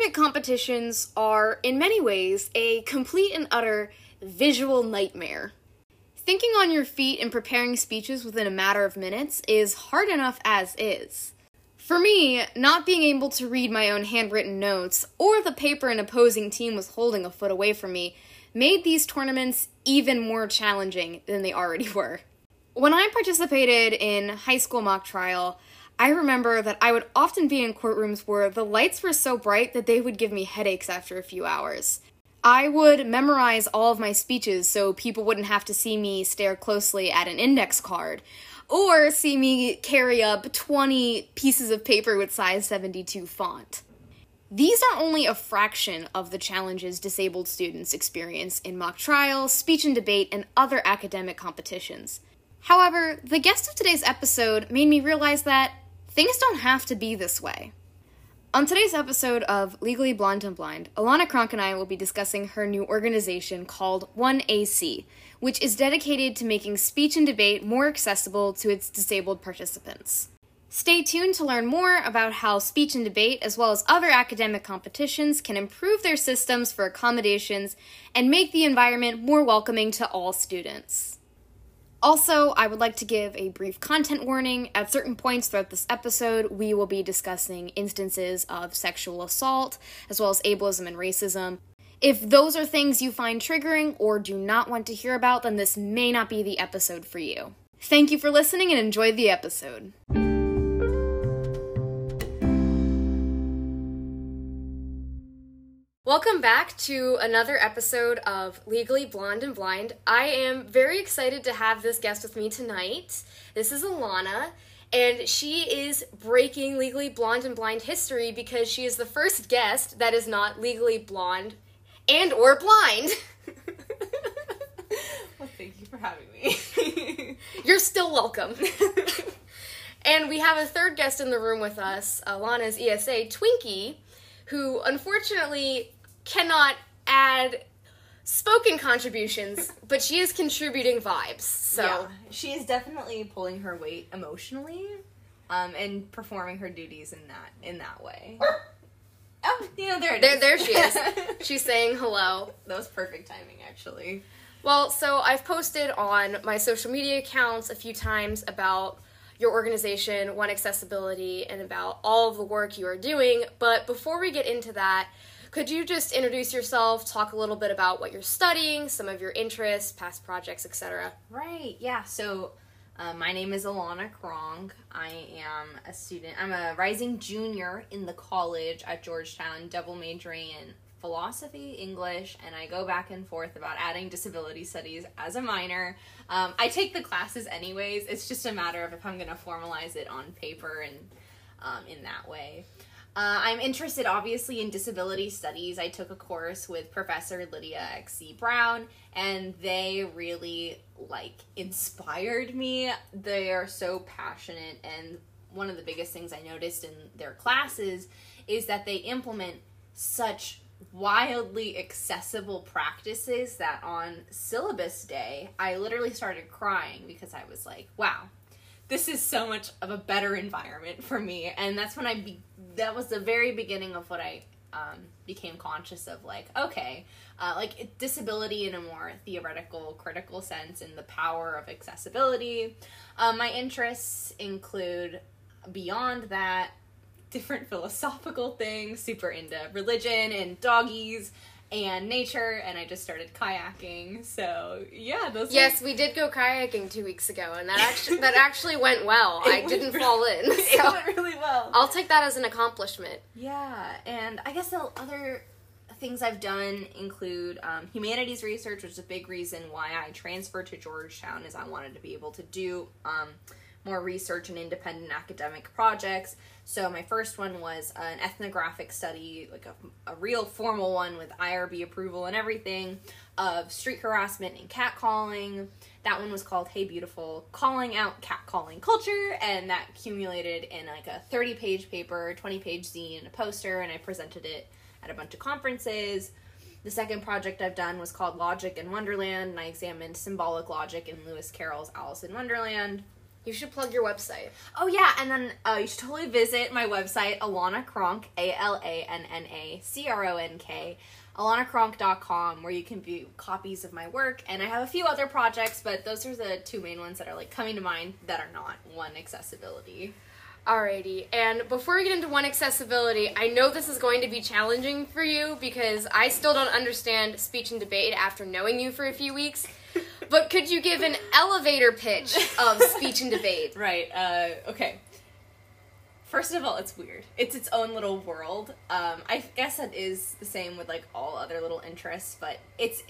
Academic competitions are, in many ways, a complete and utter visual nightmare. Thinking on your feet and preparing speeches within a matter of minutes is hard enough as is. For me, not being able to read my own handwritten notes or the paper an opposing team was holding a foot away from me made these tournaments even more challenging than they already were. When I participated in high school mock trial, I remember that I would often be in courtrooms where the lights were so bright that they would give me headaches after a few hours. I would memorize all of my speeches so people wouldn't have to see me stare closely at an index card or see me carry up 20 pieces of paper with size 72 font. These are only a fraction of the challenges disabled students experience in mock trials, speech and debate, and other academic competitions. However, the guest of today's episode made me realize that things don't have to be this way. On today's episode of Legally Blonde and Blind, Alanna Cronk and I will be discussing her new organization called 1AC, which is dedicated to making speech and debate more accessible to its disabled participants. Stay tuned to learn more about how speech and debate, as well as other academic competitions, can improve their systems for accommodations and make the environment more welcoming to all students. Also, I would like to give a brief content warning. At certain points throughout this episode, we will be discussing instances of sexual assault, as well as ableism and racism. If those are things you find triggering or do not want to hear about, then this may not be the episode for you. Thank you for listening and enjoy the episode. Welcome back to another episode of Legally Blonde and Blind. I am very excited to have this guest with me tonight. This is Alanna, and she is breaking Legally Blonde and Blind history because she is the first guest that is not legally blonde and or blind. well, thank you for having me. You're still welcome. and we have a third guest in the room with us, Alanna's ESA, Twinkie, who unfortunately cannot add spoken contributions, but she is contributing vibes. So yeah, she is definitely pulling her weight emotionally, um, and performing her duties in that in that way. oh, you know there it there, is. there she is. She's saying hello. That was perfect timing, actually. Well, so I've posted on my social media accounts a few times about your organization, One Accessibility, and about all of the work you are doing. But before we get into that, could you just introduce yourself, talk a little bit about what you're studying, some of your interests, past projects, etc.? Right, yeah. So, uh, my name is Alanna Cronk. I am a student, I'm a rising junior in the college at Georgetown, double majoring in philosophy, English, and I go back and forth about adding disability studies as a minor. Um, I take the classes anyways, it's just a matter of if I'm going to formalize it on paper and um, in that way. Uh, I'm interested, obviously, in disability studies. I took a course with Professor Lydia X.Z. Brown, and they really like inspired me. They are so passionate, and one of the biggest things I noticed in their classes is that they implement such wildly accessible practices that on syllabus day, I literally started crying because I was like, wow, this is so much of a better environment for me. And that's when i be- that was the very beginning of what i um, became conscious of like okay uh, like disability in a more theoretical critical sense and the power of accessibility. Um, my interests include beyond that different philosophical things super into religion and doggies and nature and I just started kayaking. So yeah, those Yes, we did go kayaking two weeks ago and that actually that actually went well. It I didn't fall in. it went really well. I'll take that as an accomplishment. Yeah, and I guess the other things I've done include um, humanities research, which is a big reason why I transferred to Georgetown, is I wanted to be able to do um, more research and independent academic projects. So my first one was an ethnographic study, like a, a real formal one with IRB approval and everything, of street harassment and catcalling. That one was called Hey Beautiful, calling out catcalling culture, and that accumulated in like a 30 page paper, 20 page zine, and a poster, and I presented it at a bunch of conferences. The second project I've done was called Logic in Wonderland, and I examined symbolic logic in Lewis Carroll's Alice in Wonderland. You should plug your website. Oh yeah, and then uh, you should totally visit my website, Alanna Cronk, A L A N N A C R O N K, alannacronk.com, where you can view copies of my work. And I have a few other projects, but those are the two main ones that are like coming to mind that are not one accessibility. Alrighty, and before we get into one accessibility, I know this is going to be challenging for you because I still don't understand speech and debate after knowing you for a few weeks. But could you give an elevator pitch of speech and debate? Right. Uh, okay. First of all, it's weird. It's its own little world. Um, I guess that is the same with like all other little interests, but it's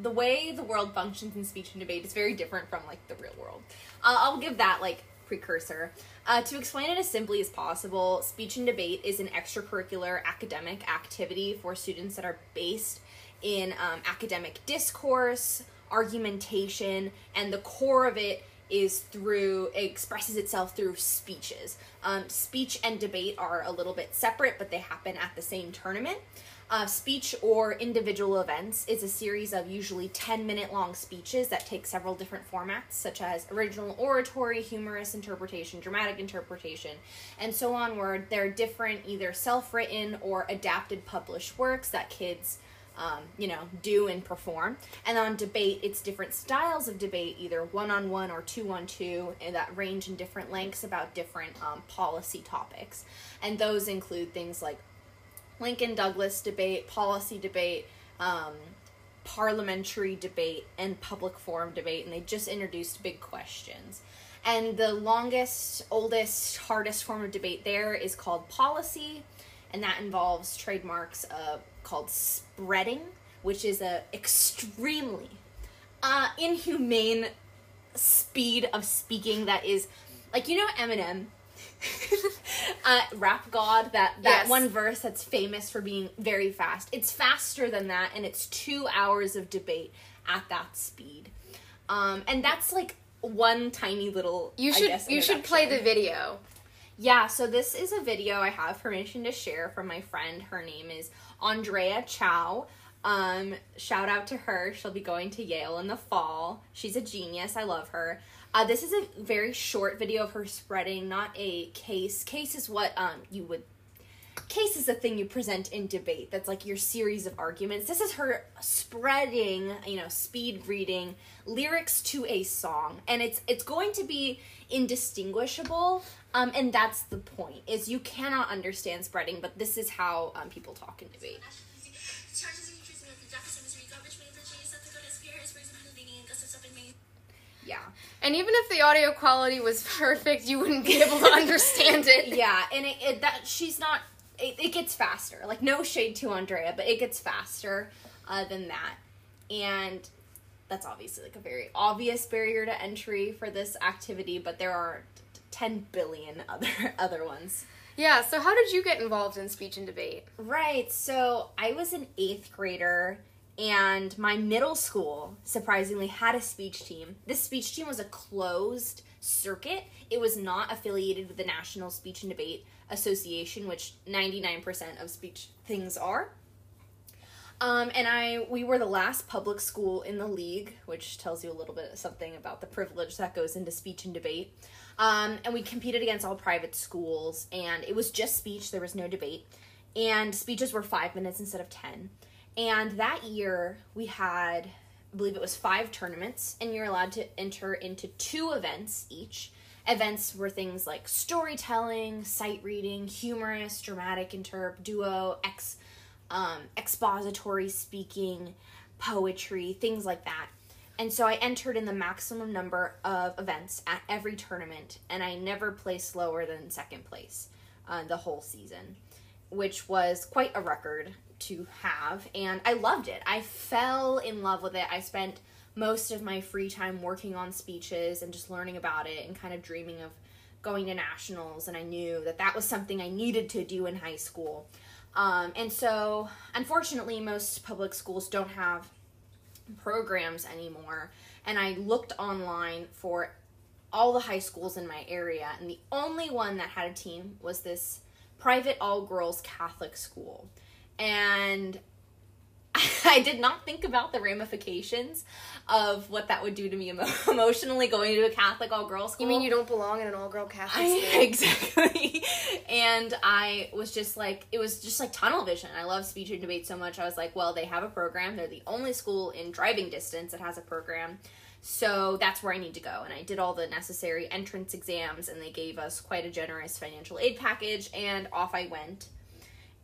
the way the world functions in speech and debate is very different from like the real world. Uh, I'll give that like precursor. Uh, to explain it as simply as possible, speech and debate is an extracurricular academic activity for students that are based in um, academic discourse, argumentation, and the core of it is through it expresses itself through speeches. Um, speech and debate are a little bit separate, but they happen at the same tournament. Uh, speech or individual events is a series of usually 10 minute long speeches that take several different formats, such as original oratory, humorous interpretation, dramatic interpretation, and so on, where they're different, either self written or adapted published works that kids um, you know, do and perform. And on debate, it's different styles of debate, either one on one or two on two, and that range in different lengths about different um, policy topics. And those include things like Lincoln Douglas debate, policy debate, um, parliamentary debate, and public forum debate. And they just introduced big questions. And the longest, oldest, hardest form of debate there is called policy, and that involves trademarks uh, called spreading, which is a extremely uh, inhumane speed of speaking that is like you know Eminem. uh, rap god that that Yes. one verse that's famous for being very fast it's faster than that and it's two hours of debate at that speed um and that's like one tiny little You should guess, you should play the video. Yeah, so this is a video I have permission to share from my friend. Her name is Andrea Chow. Um, shout out to her. She'll be going to Yale in the fall. She's a genius. I love her. Uh, this is a very short video of her spreading, not a case. Case is what um you would case is a thing you present in debate that's like your series of arguments. This is her spreading you know speed reading lyrics to a song and it's it's going to be indistinguishable um, and that's the point is you cannot understand spreading but this is how um, people talk in debate. Yeah. And even if the audio quality was perfect, you wouldn't be able to understand it. yeah and it, it that she's not it, it gets faster like no shade to andrea but it gets faster uh, than that and that's obviously like a very obvious barrier to entry for this activity but there are t- t- 10 billion other other ones Yeah, so how did you get involved in speech and debate? Right. So I was an eighth grader, and my middle school surprisingly had a speech team. This speech team was a closed circuit, it was not affiliated with the National Speech and Debate Association, which 99% of speech things are. Um, and I we were the last public school in the league, which tells you a little bit something about the privilege that goes into speech and debate. Um, and we competed against all private schools, and it was just speech. There was no debate, and speeches were five minutes instead of ten. And that year we had, Believe it was five tournaments, and you're allowed to enter into two events each. Events were things like storytelling, sight reading, humorous, dramatic interp, duo, ex um, expository speaking, poetry, things like that. And so I entered in the maximum number of events at every tournament, and I never placed lower than second place uh, the whole season, which was quite a record to have. And I loved it. I fell in love with it. I spent most of my free time working on speeches and just learning about it and kind of dreaming of going to nationals. And I knew that that was something I needed to do in high school. Um, and so, unfortunately, most public schools don't have programs anymore. And I looked online for all the high schools in my area, and the only one that had a team was this private all girls Catholic school. And I did not think about the ramifications of what that would do to me emo- emotionally going to a Catholic all girls school. You mean you don't belong in an all girl Catholic school? exactly. And I was just like, it was just like tunnel vision. I love speech and debate so much. I was like, well, they have a program. They're the only school in driving distance that has a program. So that's where I need to go. And I did all the necessary entrance exams, and they gave us quite a generous financial aid package, and off I went.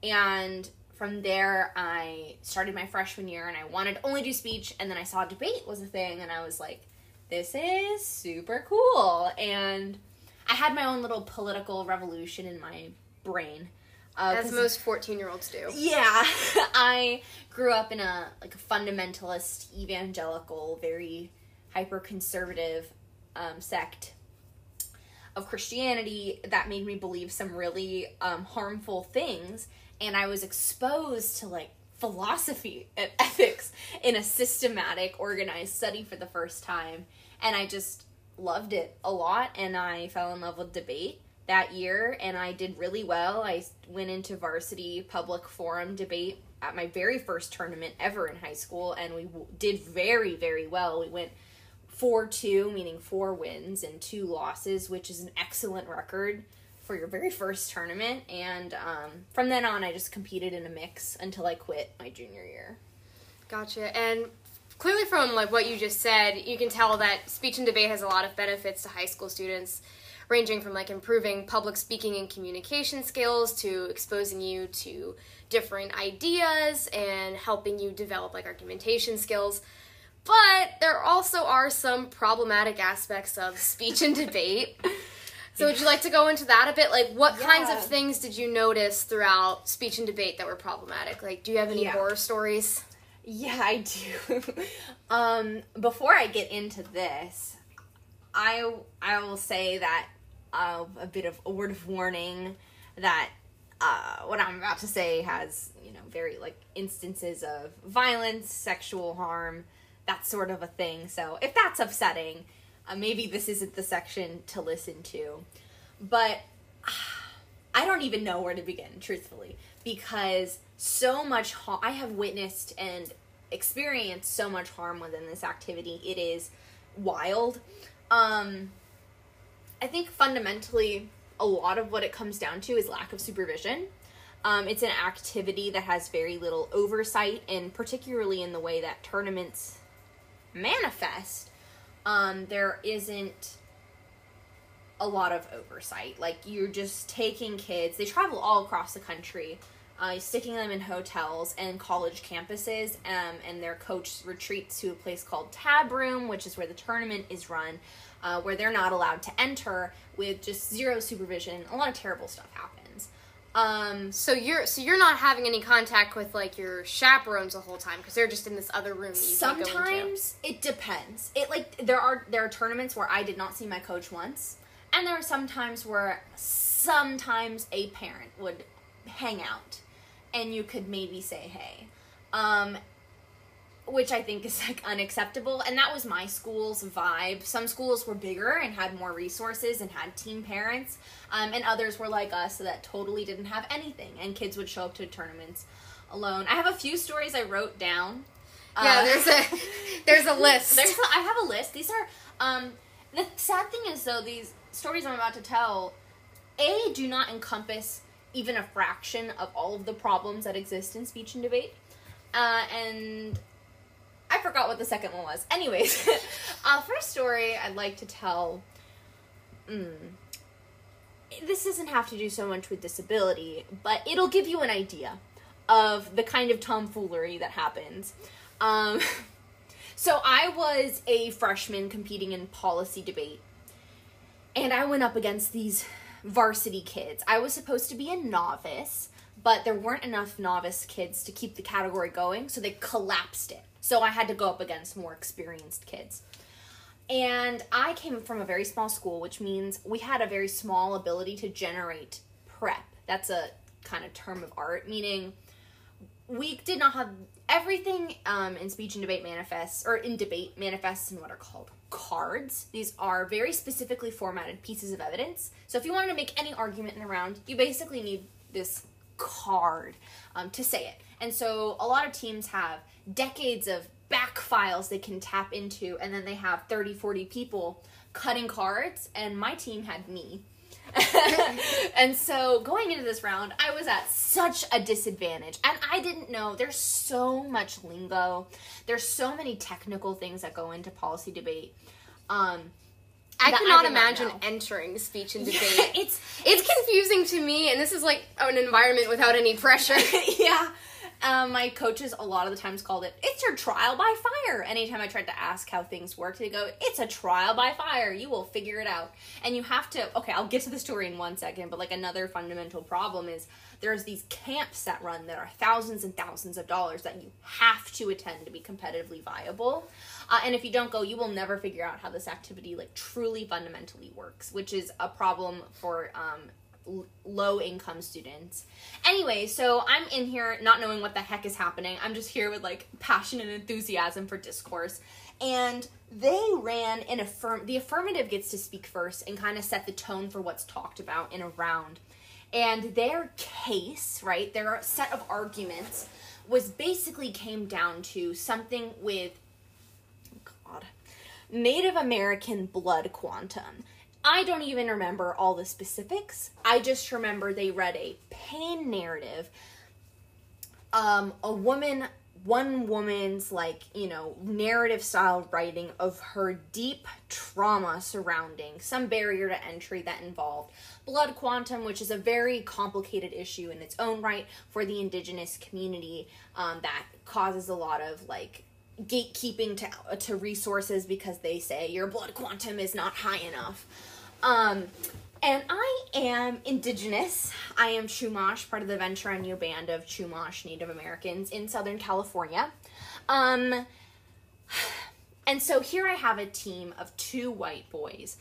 And from there, I started my freshman year, and I wanted to only do speech, and then I saw debate was a thing, and I was like, this is super cool. And I had my own little political revolution in my brain. Uh, As most 14 year olds do. yeah, I grew up in a like a fundamentalist, evangelical, very hyper conservative um, sect of Christianity that made me believe some really um, harmful things, and I was exposed to like philosophy and ethics in a systematic, organized study for the first time, and I just loved it a lot, and I fell in love with debate that year and I did really well. I went into varsity public forum debate at my very first tournament ever in high school and we w- did very very well. We went 4-2 meaning 4 wins and 2 losses, which is an excellent record for your very first tournament and um, from then on I just competed in a mix until I quit my junior year. Gotcha. And clearly, from like what you just said, you can tell that speech and debate has a lot of benefits to high school students, ranging from like improving public speaking and communication skills to exposing you to different ideas and helping you develop like argumentation skills. But there also are some problematic aspects of speech and debate. So would you like to go into that a bit? Like what kinds of things did you notice throughout speech and debate that were problematic? Like do you have any Yeah. horror stories? Yeah, I do. um, before I get into this, I I will say that uh, a bit of a word of warning that uh, what I'm about to say has you know very like instances of violence, sexual harm, that sort of a thing. So if that's upsetting, uh, maybe this isn't the section to listen to. But I don't even know where to begin, truthfully, because so much. I have witnessed and experienced so much harm within this activity. It is wild. Um, I think fundamentally, a lot of what it comes down to is lack of supervision. Um, it's an activity that has very little oversight, and particularly in the way that tournaments manifest, um, there isn't a lot of oversight. Like you're just taking kids. They travel all across the country, uh, sticking them in hotels and college campuses, um, and their coach retreats to a place called Tab Room, which is where the tournament is run, uh, where they're not allowed to enter with just zero supervision. A lot of terrible stuff happens. Um, So you're so you're not having any contact with like your chaperones the whole time because they're just in this other room. Sometimes it depends it like there are there are tournaments where i did not see my coach once and there are some times where sometimes a parent would hang out and you could maybe say hey um which i think is like unacceptable and that was my school's vibe some schools were bigger and had more resources and had team parents um, and others were like us that totally didn't have anything and kids would show up to tournaments alone i have a few stories i wrote down Yeah, uh, there's a there's a list. there's a, I have a list. These are um the sad thing is though these stories I'm about to tell a do not encompass even a fraction of all of the problems that exist in speech and debate. Uh, and I forgot what the second one was. Anyways, uh, first story I'd like to tell. Mm, this doesn't have to do so much with disability, but it'll give you an idea of the kind of tomfoolery that happens. Um, so I was a freshman competing in policy debate, and I went up against these varsity kids. I was supposed to be a novice, but there weren't enough novice kids to keep the category going, so they collapsed it. So I had to go up against more experienced kids. And I came from a very small school, which means we had a very small ability to generate prep. That's a kind of term of art, meaning we did not have everything um, in speech and debate manifests or in debate manifests in what are called cards these are very specifically formatted pieces of evidence so if you wanted to make any argument in a round you basically need this card um, to say it And so a lot of teams have decades of back files they can tap into, and then they have 30, 40 people cutting cards, and my team had me. and so going into this round, I was at such a disadvantage. And I didn't know there's so much lingo, there's so many technical things that go into policy debate. Um, I cannot not imagine entering speech and debate. it's it's confusing to me, and this is like an environment without any pressure. yeah. Um, my coaches a lot of the times called it it's your trial by fire. Anytime I tried to ask how things work, they go, It's a trial by fire. You will figure it out. And you have to okay, I'll get to the story in one second, but like another fundamental problem is there's these camps that run that are thousands and thousands of dollars that you have to attend to be competitively viable. Uh, and if you don't go, you will never figure out how this activity like truly fundamentally works, which is a problem for um, low income students. Anyway, so I'm in here not knowing what the heck is happening. I'm just here with like passion and enthusiasm for discourse. And they ran in affirm the affirmative gets to speak first and kind of set the tone for what's talked about in a round. And their case, right, their set of arguments was basically came down to something with. Native American blood quantum. I don't even remember all the specifics. I just remember they read a pain narrative. Um, a woman, one woman's like, you know, narrative style writing of her deep trauma surrounding some barrier to entry that involved blood quantum, which is a very complicated issue in its own right for the indigenous community um, that causes a lot of like gatekeeping to to resources because they say your blood quantum is not high enough. Um, and I am indigenous. I am Chumash, part of the Ventureño band of Chumash Native Americans in Southern California. Um, and so here I have a team of two white boys,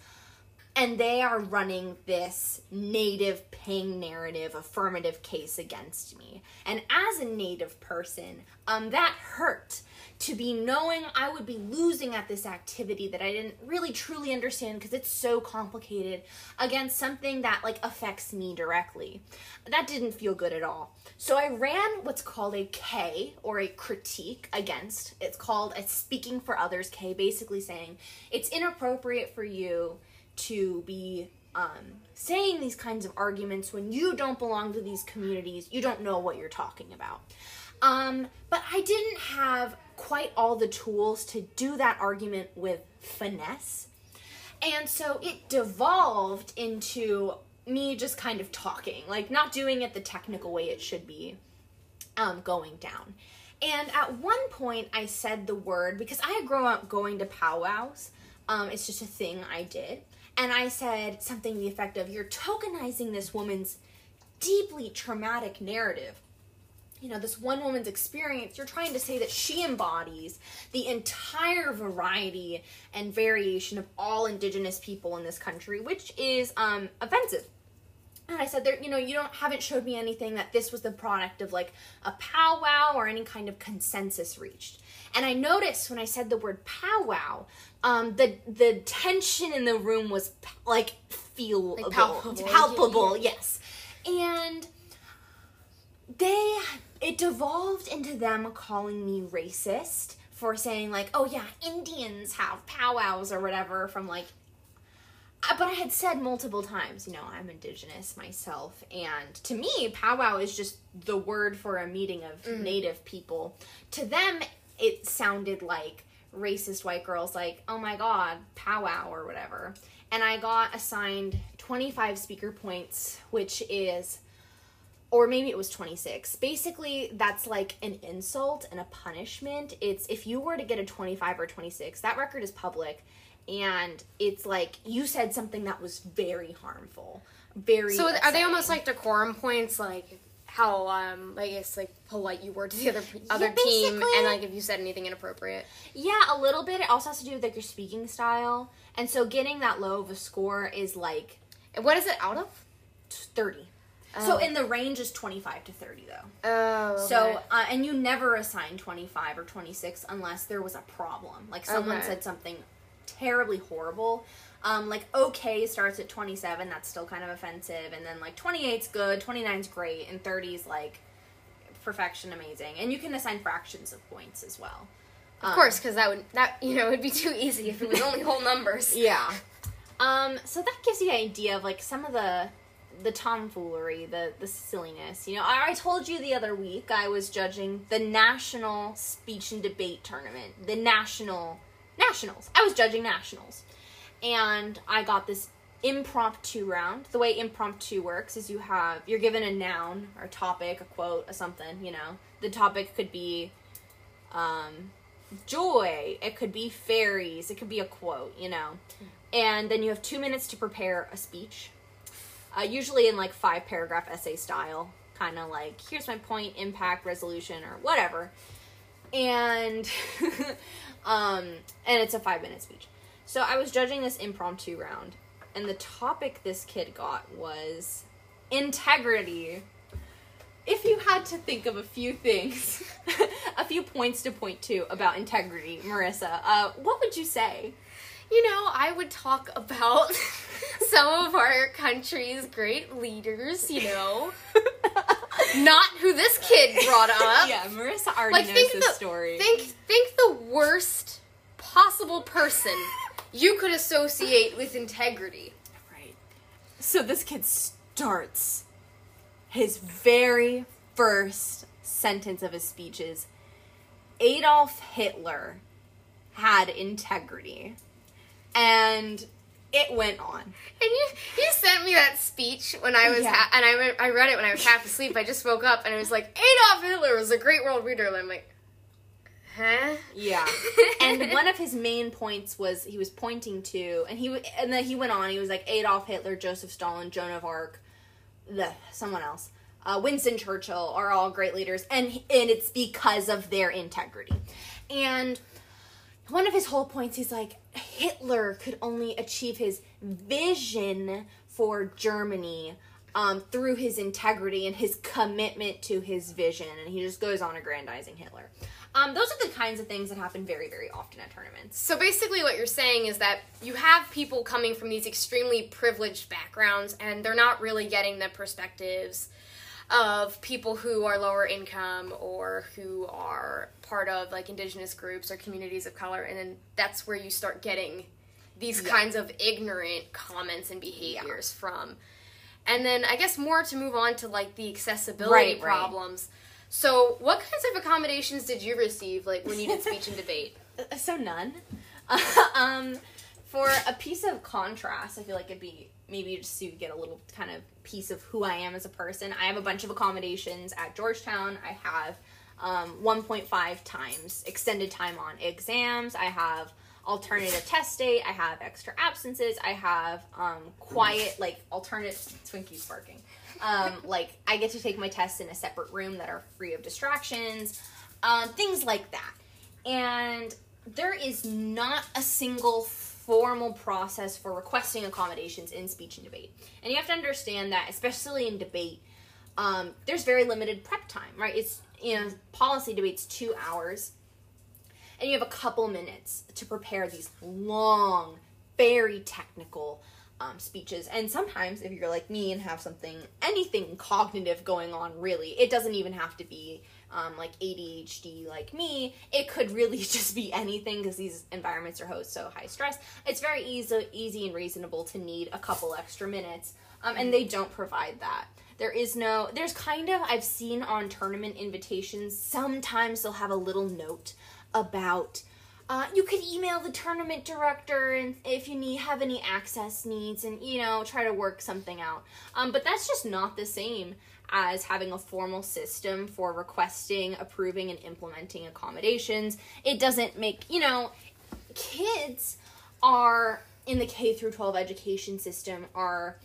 and they are running this native ping narrative affirmative case against me. And as a native person, um, that hurt to be knowing I would be losing at this activity that I didn't really truly understand because it's so complicated against something that like affects me directly. That didn't feel good at all. So I ran what's called a K or a critique against. It's called a speaking for others K, basically saying it's inappropriate for you to be um, saying these kinds of arguments when you don't belong to these communities. You don't know what you're talking about. Um, but I didn't have quite all the tools to do that argument with finesse. And so it devolved into me just kind of talking, like not doing it the technical way it should be um, going down. And at one point, I said the word because I had grown up going to powwows. Um, it's just a thing I did. And I said something to the effect of, You're tokenizing this woman's deeply traumatic narrative you know, this one woman's experience, you're trying to say that she embodies the entire variety and variation of all indigenous people in this country, which is um, offensive. And I said, there, you know, you don't haven't showed me anything that this was the product of like a powwow or any kind of consensus reached. And I noticed when I said the word powwow, um, the the tension in the room was like feelable, Like palpable. palpable, yes. And they it devolved into them calling me racist for saying like oh yeah indians have powwows or whatever from like but i had said multiple times you know i'm indigenous myself and to me powwow is just the word for a meeting of mm. native people. To them it sounded like racist white girls like oh my god powwow or whatever. And i got assigned 25 speaker points which is or maybe it was 26. Basically, that's like an insult and a punishment. It's if you were to get a 25 or 26, that record is public and it's like you said something that was very harmful. Very So are they almost like decorum points, like how um I guess like polite you were to the other other Yeah, team, and like if you said anything inappropriate? Yeah, a little bit. It also has to do with like your speaking style. And so getting that low of a score is like What is it out of? 30. So in the range is 25 to 30 though. Oh, So, uh, and you never assign 25 or 26 unless there was a problem. Like someone Okay. said something terribly horrible. Um, like okay starts at 27, that's still kind of offensive, and then like 28's good, 29's great, and 30's like perfection amazing, and you can assign fractions of points as well. Of course, because that would that you know it'd be too easy if it was only whole numbers. Yeah. Um, so that gives you an idea of like some of the the tomfoolery, the the silliness. You know, I, I told you the other week I was judging the national speech and debate tournament, the national nationals. I was judging nationals, and I got this impromptu round. The way impromptu works is you have you're given a noun or a topic, a quote, a something. You know, the topic could be. Um, joy it could be fairies it could be a quote you know and then you have two minutes to prepare a speech uh, usually in like five paragraph essay style kind of like here's my point impact resolution or whatever. And um and it's a five minute speech. So i was judging this impromptu round and the topic this kid got was integrity. If you had to think of a few things a few points to point to about integrity marissa uh, what would you say You know, I would talk about some of our country's great leaders. You know, not who this kid brought up. yeah marissa already Like knows think this the story think think the worst possible person you could associate with integrity. Right. So this kid starts his very first sentence of his speeches. Adolf Hitler had integrity. And it went on. And you you sent me that speech when I was Yeah. ha- and I re- I read it when I was half asleep. I just woke up and it was like Adolf Hitler was a great world leader. And I'm like, huh? Yeah. and one of his main points was he was pointing to and he and then he went on he was like Adolf Hitler, Joseph Stalin, Joan of Arc, the someone else. Uh, Winston Churchill are all great leaders and and it's because of their integrity. And one of his whole points he's like Hitler could only achieve his vision for Germany um, through his integrity and his commitment to his vision and he just goes on aggrandizing Hitler. Um, those are the kinds of things that happen very, very often at tournaments. So basically, what you're saying is that you have people coming from these extremely privileged backgrounds, and they're not really getting the perspectives of people who are lower income or who are part of like indigenous groups or communities of color, and then that's where you start getting these Yeah. kinds of ignorant comments and behaviors from. And then I guess more to move on to like the accessibility Right, right. problems. So, what kinds of accommodations did you receive like when you did speech and debate? So none. um, for a piece of contrast, I feel like it'd be maybe just to get a little kind of piece of who I am as a person. I have a bunch of accommodations at Georgetown. I have um, 1.5 times extended time on exams. I have alternative test date. I have extra absences. I have um, quiet, like alternative. Twinkie sparking. Um, like I get to take my tests in a separate room that are free of distractions. Um, things like that. And there is not a single formal process for requesting accommodations in speech and debate. And you have to understand that, especially in debate, um, there's very limited prep time, right? It's, you know, policy debates two hours, and you have a couple minutes to prepare these long, very technical um, speeches. And sometimes, if you're like me and have something, anything cognitive going on, really, it doesn't even have to be um, like ADHD like me. It could really just be anything because these environments are host so high stress. It's very easy, easy and reasonable to need a couple extra minutes, um, and they don't provide that. There is no, there's kind of, I've seen on tournament invitations, sometimes they'll have a little note about uh, you could email the tournament director and if you need have any access needs and you know try to work something out um, but that's just not the same as having a formal system for requesting approving and implementing accommodations it doesn't make you know kids are in the k through 12 education system are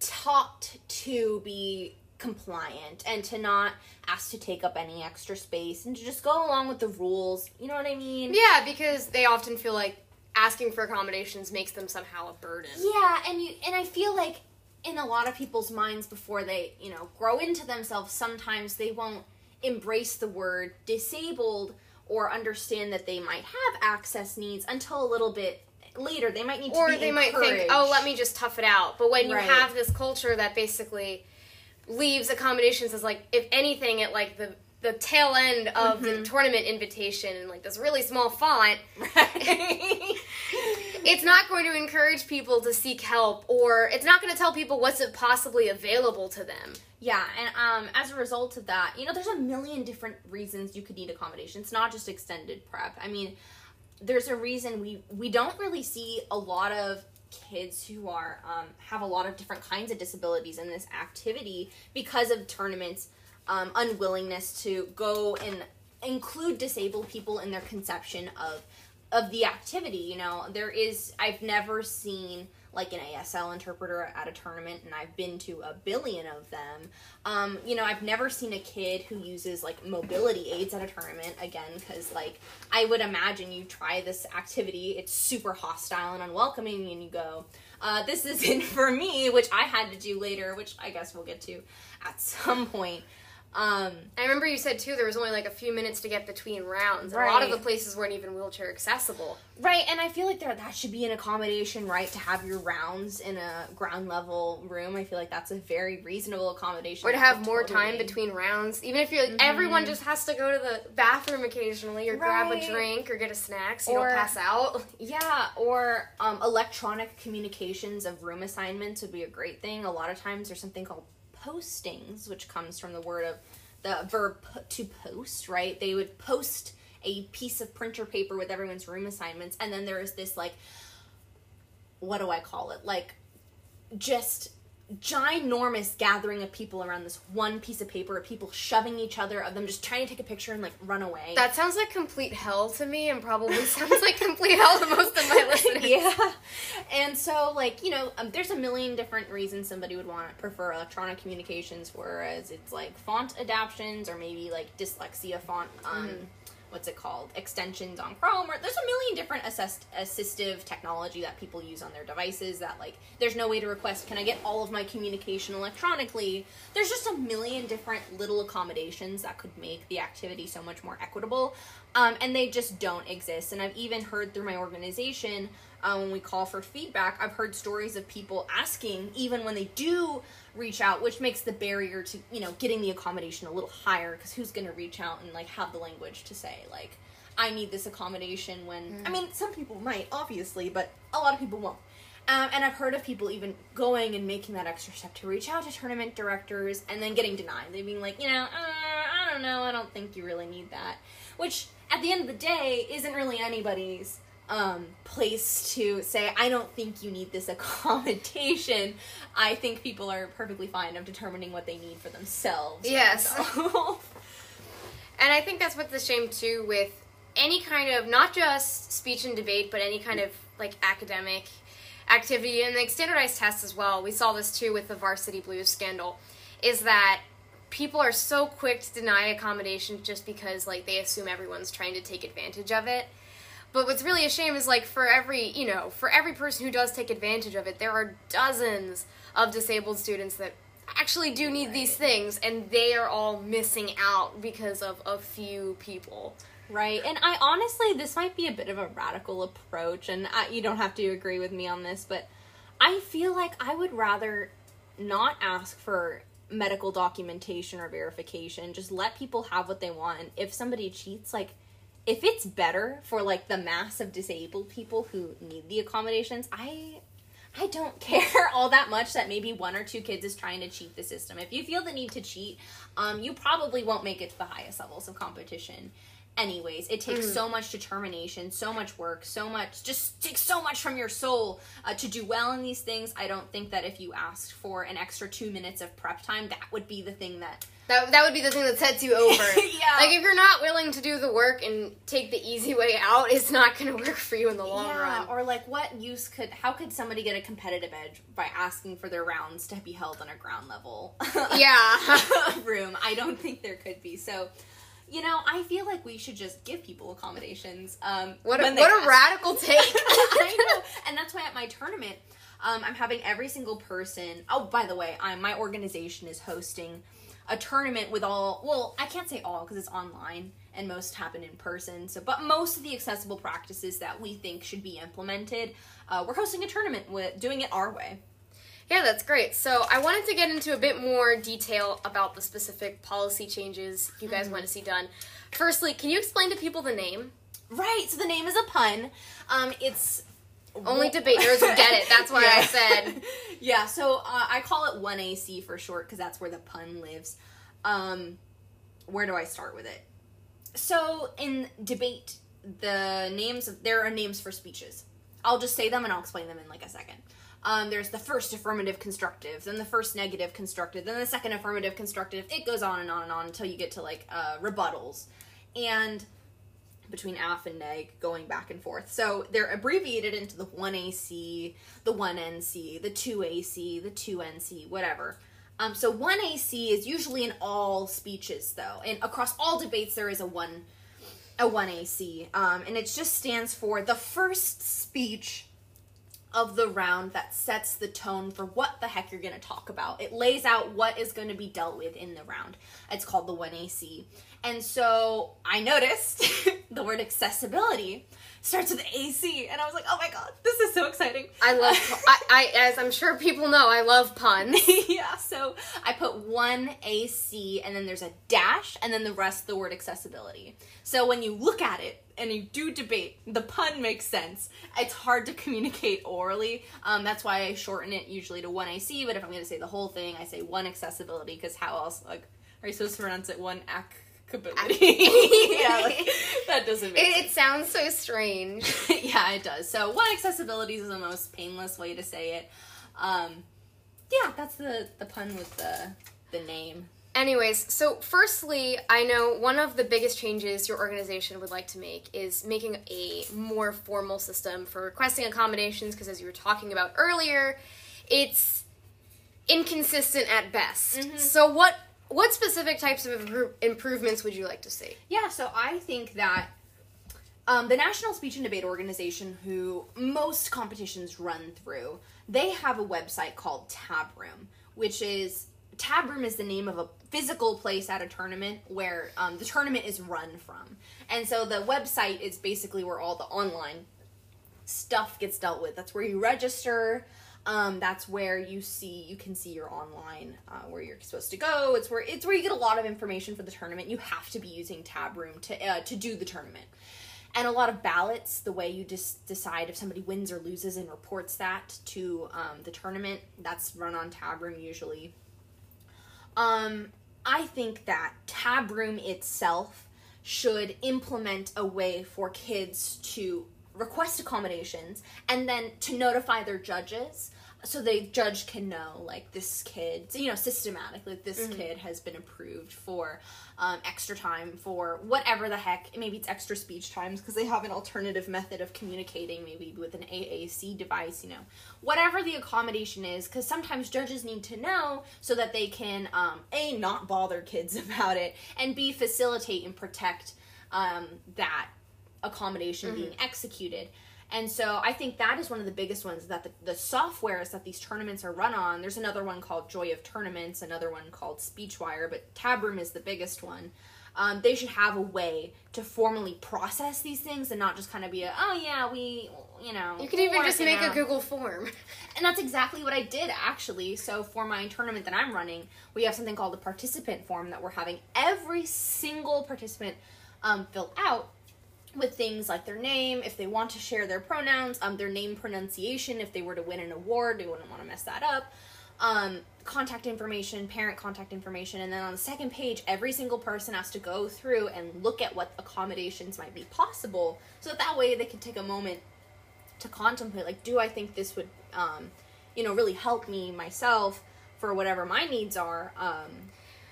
taught to be compliant and to not ask to take up any extra space and to just go along with the rules. You know what I mean? Yeah, because they often feel like asking for accommodations makes them somehow a burden. Yeah, and you and I feel like in a lot of people's minds before they, you know, grow into themselves, sometimes they won't embrace the word disabled or understand that they might have access needs until a little bit later. They might need to be encouraged, Or they might think, oh, let me just tough it out. But when you Right. have this culture that basically leaves accommodations as like if anything at like the the tail end of the Mm-hmm. tournament invitation in like this really small font Right. it's not going to encourage people to seek help or it's not going to tell people what's possibly available to them Yeah, and um, as a result of that, you know, there's a million different reasons you could need accommodation. It's not just extended prep. I mean, there's a reason we we don't really see a lot of kids who are um, have a lot of different kinds of disabilities in this activity because of tournaments um, unwillingness to go and include disabled people in their conception of of the activity you know? There is i've never seen like an asl interpreter at a tournament and i've been to a billion of them. Um, you know i've never seen a kid who uses like mobility aids at a tournament again because like i would imagine you try this activity it's super hostile and unwelcoming and you go uh, this isn't for me which i had to do later which i guess we'll get to at some point um, I remember you said too there was only like a few minutes to get between rounds. and A lot of the places weren't even wheelchair accessible. Right, and I feel like there that should be an accommodation, right, to have your rounds in a ground level room. I feel like that's a very reasonable accommodation. Or to have more totally- time between rounds. Even if you're like everyone just has to go to the bathroom occasionally or grab a drink or get a snack so you Or- don't pass out. Yeah, or um, electronic communications of room assignments would be a great thing. A lot of times there's something called postings, which comes from the word of the verb to post, right? They would post a piece of printer paper with everyone's room assignments, and then there is this like, what do I call it? Like, just ginormous gathering of people around this one piece of paper, of people shoving each other, of them just trying to take a picture and like run away. That sounds like complete hell to me and probably sounds like complete hell to most of my listeners. yeah. And so, like, you know, um, there's a million different reasons somebody would want to prefer electronic communications, whereas it's like font adaptions or maybe like dyslexia font, um, what's it called? Extensions on Chrome, or there's a million different assist- assistive technology that people use on their devices that, like, there's no way to request, can I get all of my communication electronically? There's just a million different little accommodations that could make the activity so much more equitable. Um, and they just don't exist. And I've even heard through my organization uh, when we call for feedback, I've heard stories of people asking, even when they do reach out, which makes the barrier to you know getting the accommodation a little higher because who's going to reach out and like have the language to say like I need this accommodation when I mean some people might obviously, but a lot of people won't. Um, and I've heard of people even going and making that extra step to reach out to tournament directors and then getting denied. They being like, you know, uh, I don't know, I don't think you really need that. Which, at the end of the day, isn't really anybody's um, place to say, I don't think you need this accommodation. I think people are perfectly fine of determining what they need for themselves. Yes. And I think that's what's the shame too with any kind of not just speech and debate, but any kind of like academic activity and like standardized tests as well. We saw this too with the varsity blues scandal, is that people are so quick to deny accommodation just because like they assume everyone's trying to take advantage of it. But what's really a shame is like for every you know for every person who does take advantage of it, there are dozens of disabled students that actually do need these things, and they are all missing out because of a few people. Right, and I honestly, this might be a bit of a radical approach, and I, you don't have to agree with me on this, but I feel like I would rather not ask for medical documentation or verification. Just let people have what they want, and if somebody cheats, like, if it's better for like the mass of disabled people who need the accommodations, I. I don't care all that much that maybe one or two kids is trying to cheat the system. If you feel the need to cheat, um, you probably won't make it to the highest levels of competition anyways it takes so much determination so much work so much just takes so much from your soul uh, to do well in these things i don't think that if you asked for an extra two minutes of prep time that would be the thing that That that would be the thing that sets you over. Yeah. Like if you're not willing to do the work and take the easy way out, it's not going to work for you in the long run. or like what use could how could somebody get a competitive edge by asking for their rounds to be held on a ground level Yeah. room i don't think there could be so you know i feel like we should just give people accommodations um What a, what a radical take. I know, and that's why at my tournament, um, I'm having every single person. Oh, by the way, I'm, my organization is hosting a tournament with all. Well, I can't say all because it's online and most happen in person. So, but most of the accessible practices that we think should be implemented, uh, we're hosting a tournament with doing it our way. Yeah, that's great. So I wanted to get into a bit more detail about the specific policy changes you guys want to see done. Firstly, can you explain to people the name? Right. So the name is a pun. Um, it's Only debaters get it. That's why I said. yeah. So uh, I call it one AC for short because that's where the pun lives. Um, where do I start with it? So in debate, the names of there are names for speeches. I'll just say them and I'll explain them in like a second. Um, there's the first affirmative constructive, then the first negative constructive, then the second affirmative constructive. It goes on and on and on until you get to like uh, rebuttals, and between AF and neg going back and forth. So they're abbreviated into the 1AC, the 1NC, the 2AC, the 2NC, whatever. Um, so 1AC is usually in all speeches though. And across all debates there is a 1 a 1AC. Um, and it just stands for the first speech of the round that sets the tone for what the heck you're going to talk about. It lays out what is going to be dealt with in the round. It's called the 1AC. And so I noticed the word accessibility starts with AC, and I was like, oh my god, this is so exciting. I love. I, I, as I'm sure people know, I love puns. yeah, so I put one AC, and then there's a dash, and then the rest the word accessibility. So when you look at it and you do debate, the pun makes sense. It's hard to communicate orally. Um, that's why I shorten it usually to one AC. But if I'm going to say the whole thing, I say one accessibility because how else? Like, are you supposed to pronounce it one accability? yeah, like, that doesn't make sense It, it sounds so strange. yeah, it does. So one accessibility is the most painless way to say it. Um, yeah, that's the the pun with the the name. Anyways, so firstly, I know one of the biggest changes your organization would like to make is making a more formal system for requesting accommodations because as you were talking about earlier, it's inconsistent at best. So what what specific types of impro- improvements would you like to see? Yeah, so I think that um, the National Speech and Debate Organization, who most competitions run through, they have a website called Tab Room, which is Tab Room is the name of a physical place at a tournament where um, the tournament is run from, and so the website is basically where all the online stuff gets dealt with. That's where you register. Um, that's where you see you can see your online uh, where you're supposed to go. It's where it's where you get a lot of information for the tournament. You have to be using Tab Room to uh, to do the tournament, and a lot of ballots. The way you just decide if somebody wins or loses and reports that to um, the tournament. That's run on Tab Room usually. Um, I think that Tab Room itself should implement a way for kids to request accommodations and then to notify their judges so the judge can know like this kid you know systematically this kid has been approved for um, extra time for whatever the heck. Maybe it's extra speech times because they have an alternative method of communicating maybe with an AAC device you know. Whatever the accommodation is because sometimes judges need to know so that they can um, a not bother kids about it and b facilitate and protect um, that accommodation being executed. And so I think that is one of the biggest ones that the, the softwares that these tournaments are run on. There's another one called Joy of Tournaments, another one called Speechwire, but Tabroom is the biggest one. Um, they should have a way to formally process these things and not just kind of be a, oh yeah, we, you know. You could even just make a. Google form. And that's exactly what I did actually. So for my tournament that I'm running, we have something called a participant form that we're having every single participant um, fill out with things like their name, if they want to share their pronouns, um, their name pronunciation, if they were to win an award, they wouldn't want to mess that up. Um, contact information, parent contact information, and then on the second page, every single person has to go through and look at what accommodations might be possible, so that that way they can take a moment to contemplate like do i think this would um, you know really help me myself for whatever my needs are um,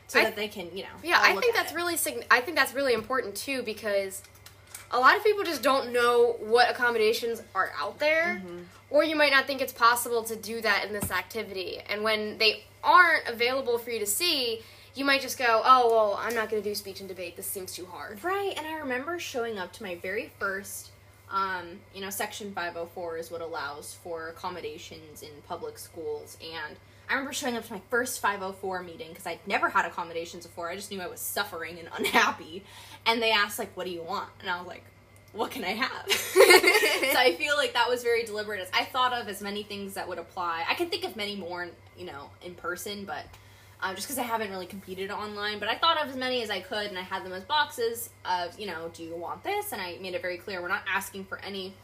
so I- that they can you know Yeah, I think that's it. really sign- I think that's really important too because a lot of people just don't know what accommodations are out there, Mm-hmm. or you might not think it's possible to do that in this activity. And when they aren't available for you to see, you might just go, "Oh, well, I'm not going to do speech and debate. This seems too hard." right and i remember showing up to my very first um, you know section 504 is what allows for accommodations in public schools and i remember showing up to my first 504 meeting because i'd never had accommodations before i just knew i was suffering and unhappy and they asked like what do you want and i was like what can I have? so I feel like that was very deliberate. I thought of as many things that would apply. I can think of many more, you know, in person, but um, just because I haven't really competed online. But I thought of as many as I could, and I had them as boxes of, you know, do you want this? And I made it very clear we're not asking for any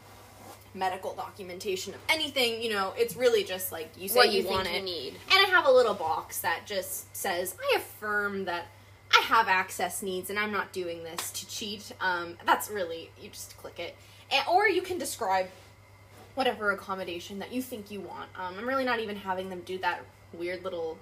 medical documentation of anything. You know, it's really just like you say What you, you want think it. you need. And I have a little box that just says, I affirm that I have access needs and I'm not doing this to cheat. Um, that's really, you just click it. And, or you can describe whatever accommodation that you think you want. Um, I'm really not even having them do that weird little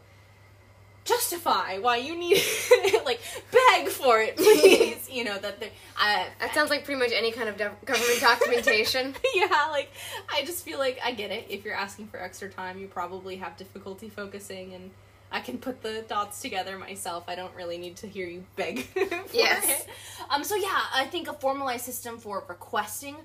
justify why you need it, like beg for it please you know that they I, That sounds like pretty much any kind of government documentation. yeah, like I just feel like I get it. If you're asking for extra time, you probably have difficulty focusing, and I can put the dots together myself. I don't really need to hear you beg. for Yes. it. Um. So yeah, I think a formalized system for requesting,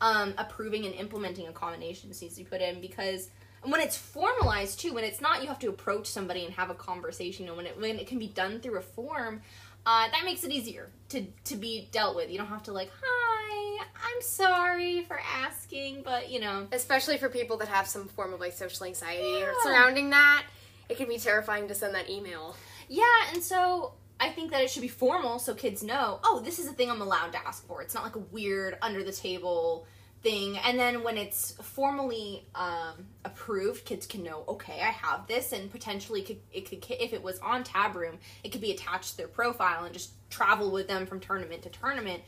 um, approving, and implementing accommodations needs to be put in because. And when it's formalized too, when it's not, you have to approach somebody and have a conversation. And when it when it can be done through a form, uh, that makes it easier to to be dealt with. You don't have to like, hi, I'm sorry for asking, but you know, Especially for people that have some form of like social anxiety or Yeah. surrounding that. It can be terrifying to send that email. yeah. And so I think that it should be formal so kids know, oh, this is a thing I'm allowed to ask for. It's not like a weird under the table thing. And then when it's formally um, approved, kids can know, okay, I have this, and potentially could, it could if it was on Tab Room, it could be attached to their profile and just travel with them from tournament to tournament.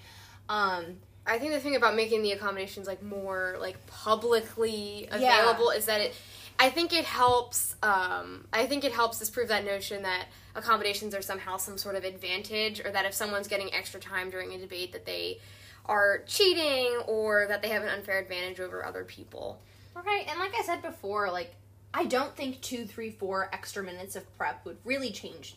Um, I think the thing about making the accommodations like more like publicly Yeah. available is that it I think it helps um I think it helps disprove that notion that accommodations are somehow some sort of advantage or that if someone's getting extra time during a debate that they are cheating or that they have an unfair advantage over other people. Right, and like I said before, like I don't think two, three, four extra minutes of prep would really change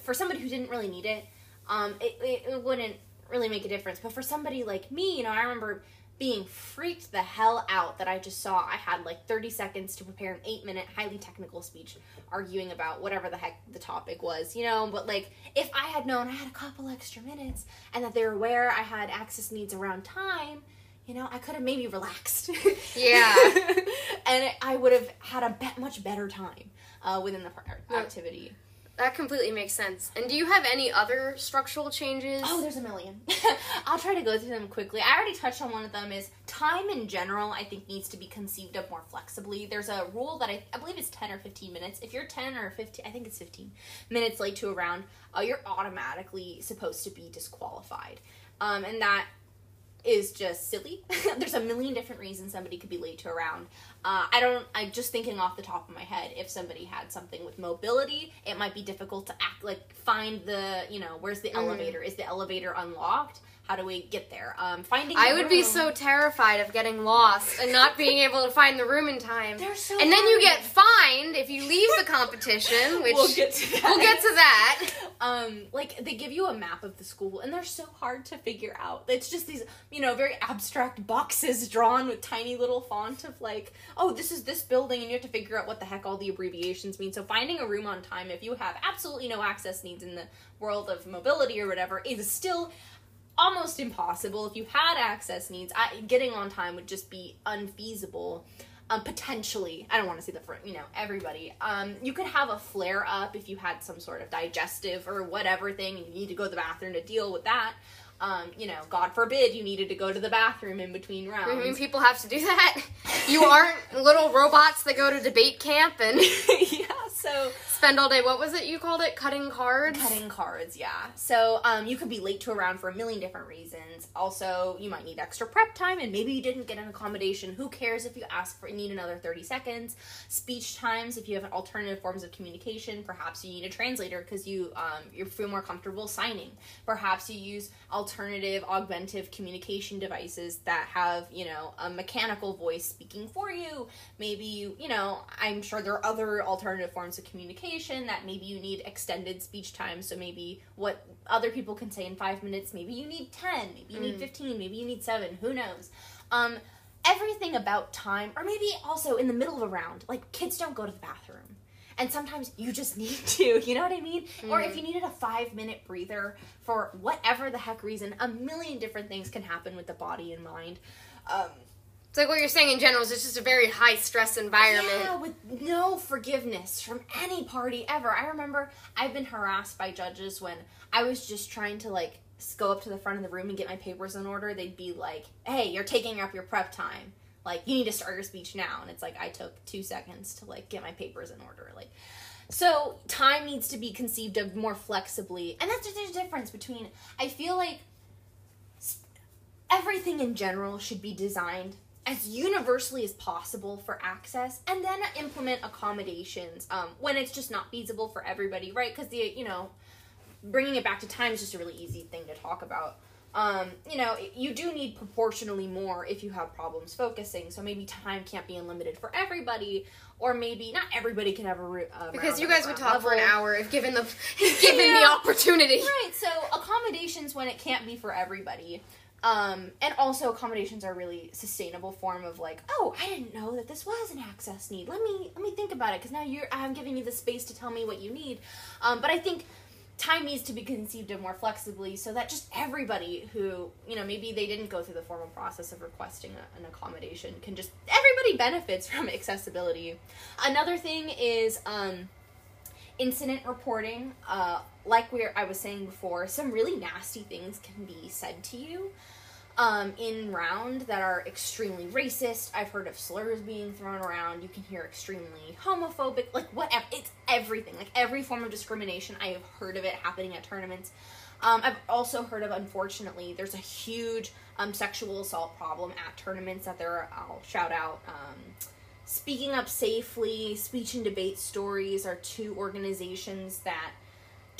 for somebody who didn't really need it. Um, it, it, it wouldn't really make a difference. But for somebody like me, you know, I remember being freaked the hell out that I just saw I had like 30 seconds to prepare an eight minute highly technical speech arguing about whatever the heck the topic was, you know. But like, if I had known I had a couple extra minutes and that they're aware I had access needs around time, you know, I could have maybe relaxed. Yeah. and I would have had a be- much better time uh, within the activity. That completely makes sense. And do you have any other structural changes? Oh, there's a million. I'll try to go through them quickly. I already touched on one of them. Is time in general? I think needs to be conceived of more flexibly. There's a rule that I, I believe it's ten or fifteen minutes. If you're ten or fifteen, I think it's fifteen minutes late to a round, uh, you're automatically supposed to be disqualified, um, and that is just silly. There's a million different reasons somebody could be late to a round. Uh, I don't. I'm just thinking off the top of my head. If somebody had something with mobility, it might be difficult to act like find the you know where's the elevator? Is the elevator unlocked? How do we get there? Um, finding. I would be so terrified of getting lost and not being able to find the room in time. They're so and then you get fined if you the competition, which we'll get to that. we'll get to that. um like they give you a map of the school and they're so hard to figure out it's just these you know very abstract boxes drawn with tiny little font of like oh this is this building and you have to figure out what the heck all the abbreviations mean so finding a room on time if you have absolutely no access needs in the world of mobility or whatever is still almost impossible if you had access needs I, getting on time would just be unfeasible um, potentially i don't want to see the front you know everybody um, you could have a flare up if you had some sort of digestive or whatever thing and you need to go to the bathroom to deal with that. Um, you know god forbid you needed to go to the bathroom in between rounds I mean, people have to do that. You aren't little robots that go to debate camp and yeah so spend all day. What was it you called it? Cutting cards. Cutting cards, yeah. So um, you could be late to a round for a million different reasons. Also, you might need extra prep time, and maybe you didn't get an accommodation. Who cares if you ask for need another thirty seconds? Speech times, if you have alternative forms of communication, perhaps you need a translator because you um, you feel more comfortable signing. Perhaps you use alternative augmentative communication devices that have you know a mechanical voice speaking for you. Maybe you you know I'm sure there are other alternative forms of communication that maybe you need extended speech time. So maybe what other people can say in five minutes, maybe you need 10, maybe you need 15, maybe you need seven, who knows? Um, everything about time, or maybe also in the middle of a round, like kids don't go to the bathroom. and sometimes you just need to, you know what I mean? Mm-hmm. Or if you needed a five minute breather for whatever the heck reason, a million different things can happen with the body and mind. Um, it's like what you're saying in general is it's just a very high stress environment. Yeah, with no forgiveness from any party ever. I remember I've been harassed by judges when I was just trying to like go up to the front of the room and get my papers in order. They'd be like, "Hey, you're taking up your prep time. Like, you need to start your speech now." And it's like I took 2 seconds to like get my papers in order. Like so time needs to be conceived of more flexibly. And that's there's a difference between I feel like everything in general should be designed as universally as possible for access and then implement accommodations um, when it's just not feasible for everybody right because the you know bringing it back to time is just a really easy thing to talk about um, you know you do need proportionally more if you have problems focusing so maybe time can't be unlimited for everybody or maybe not everybody can have a root because you guys would talk level. for an hour if given the given yeah. the opportunity right so accommodations when it can't be for everybody um, and also accommodations are really sustainable form of like, oh, I didn't know that this was an access need. Let me let me think about it because now you're I'm giving you the space to tell me what you need. Um, but I think time needs to be conceived of more flexibly so that just everybody who you know maybe they didn't go through the formal process of requesting a, an accommodation can just everybody benefits from accessibility. Another thing is um, incident reporting. Uh, like we I was saying before, some really nasty things can be said to you um, in round that are extremely racist. I've heard of slurs being thrown around. You can hear extremely homophobic, like whatever. It's everything. Like every form of discrimination, I have heard of it happening at tournaments. Um, I've also heard of, unfortunately, there's a huge um, sexual assault problem at tournaments that there. I'll shout out. Um, Speaking Up Safely, Speech and Debate Stories are two organizations that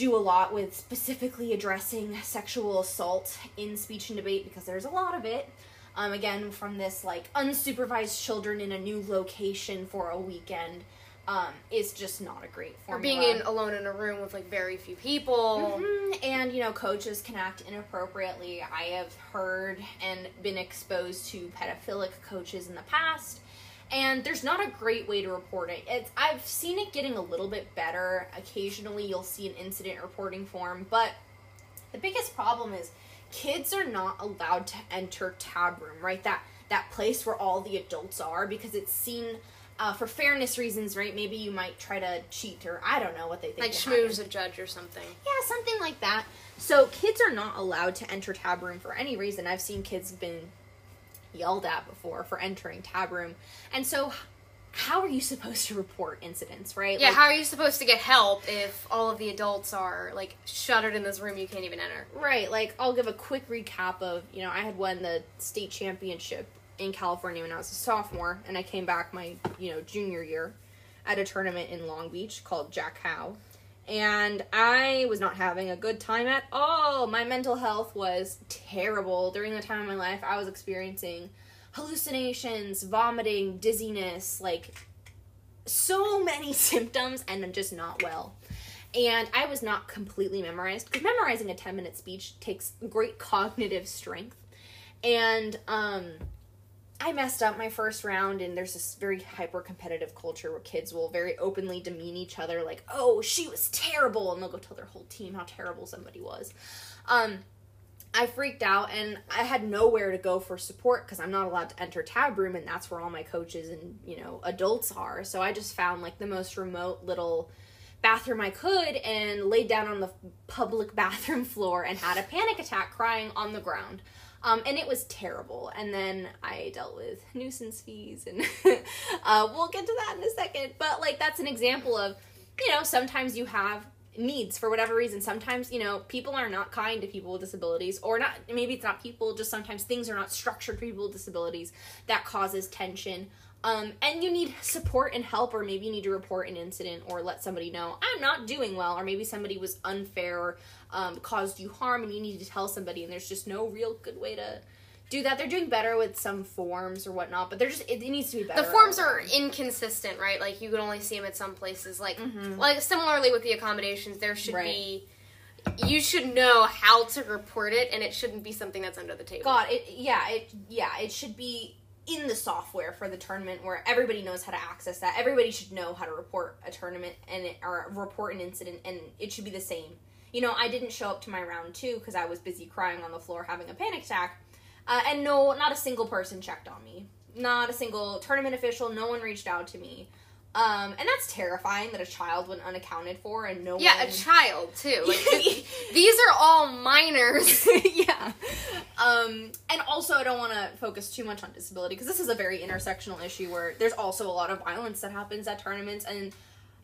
do a lot with specifically addressing sexual assault in speech and debate because there's a lot of it. Um, again, from this like unsupervised children in a new location for a weekend um, is just not a great formula. Or being in alone in a room with like very few people. Mm-hmm. And you know, coaches can act inappropriately. I have heard and been exposed to pedophilic coaches in the past and there's not a great way to report it. It's I've seen it getting a little bit better. Occasionally you'll see an incident reporting form, but the biggest problem is kids are not allowed to enter tab room, right? That that place where all the adults are because it's seen uh, for fairness reasons, right? Maybe you might try to cheat or I don't know what they think. Like schmooze a judge or something. Yeah, something like that. So kids are not allowed to enter tab room for any reason. I've seen kids been yelled at before for entering tab room. And so how are you supposed to report incidents, right? Yeah, like, how are you supposed to get help if all of the adults are like shuttered in this room you can't even enter? Right. Like I'll give a quick recap of, you know, I had won the state championship in California when I was a sophomore and I came back my, you know, junior year at a tournament in Long Beach called Jack Howe and I was not having a good time at all. My mental health was terrible during the time of my life. I was experiencing hallucinations, vomiting, dizziness, like so many symptoms, and I'm just not well. And I was not completely memorized because memorizing a 10 minute speech takes great cognitive strength. And um, I messed up my first round, and there's this very hyper competitive culture where kids will very openly demean each other, like, oh, she was terrible, and they'll go tell their whole team how terrible somebody was. Um, I freaked out, and I had nowhere to go for support because I'm not allowed to enter tab room, and that's where all my coaches and, you know, adults are. So I just found like the most remote little bathroom I could and laid down on the public bathroom floor and had a panic attack crying on the ground. Um, and it was terrible. And then I dealt with nuisance fees, and uh, we'll get to that in a second. But like that's an example of, you know, sometimes you have needs for whatever reason. Sometimes you know people are not kind to people with disabilities, or not. Maybe it's not people. Just sometimes things are not structured for people with disabilities that causes tension. Um, and you need support and help, or maybe you need to report an incident or let somebody know I'm not doing well, or maybe somebody was unfair um, caused you harm, and you need to tell somebody, and there's just no real good way to do that. They're doing better with some forms or whatnot, but they're just it, it needs to be better. The forms are inconsistent, right? Like you can only see them at some places. Like mm-hmm. like similarly with the accommodations, there should right. be you should know how to report it, and it shouldn't be something that's under the table. God, it yeah, it yeah, it should be in the software for the tournament where everybody knows how to access that. Everybody should know how to report a tournament and it, or report an incident, and it should be the same. You know, I didn't show up to my round two because I was busy crying on the floor having a panic attack, uh, and no, not a single person checked on me. Not a single tournament official. No one reached out to me. Um, and that's terrifying that a child went unaccounted for and no yeah, one. Yeah, a child too. Like, these are all minors. yeah. Um, and also, I don't want to focus too much on disability because this is a very intersectional issue where there's also a lot of violence that happens at tournaments. And,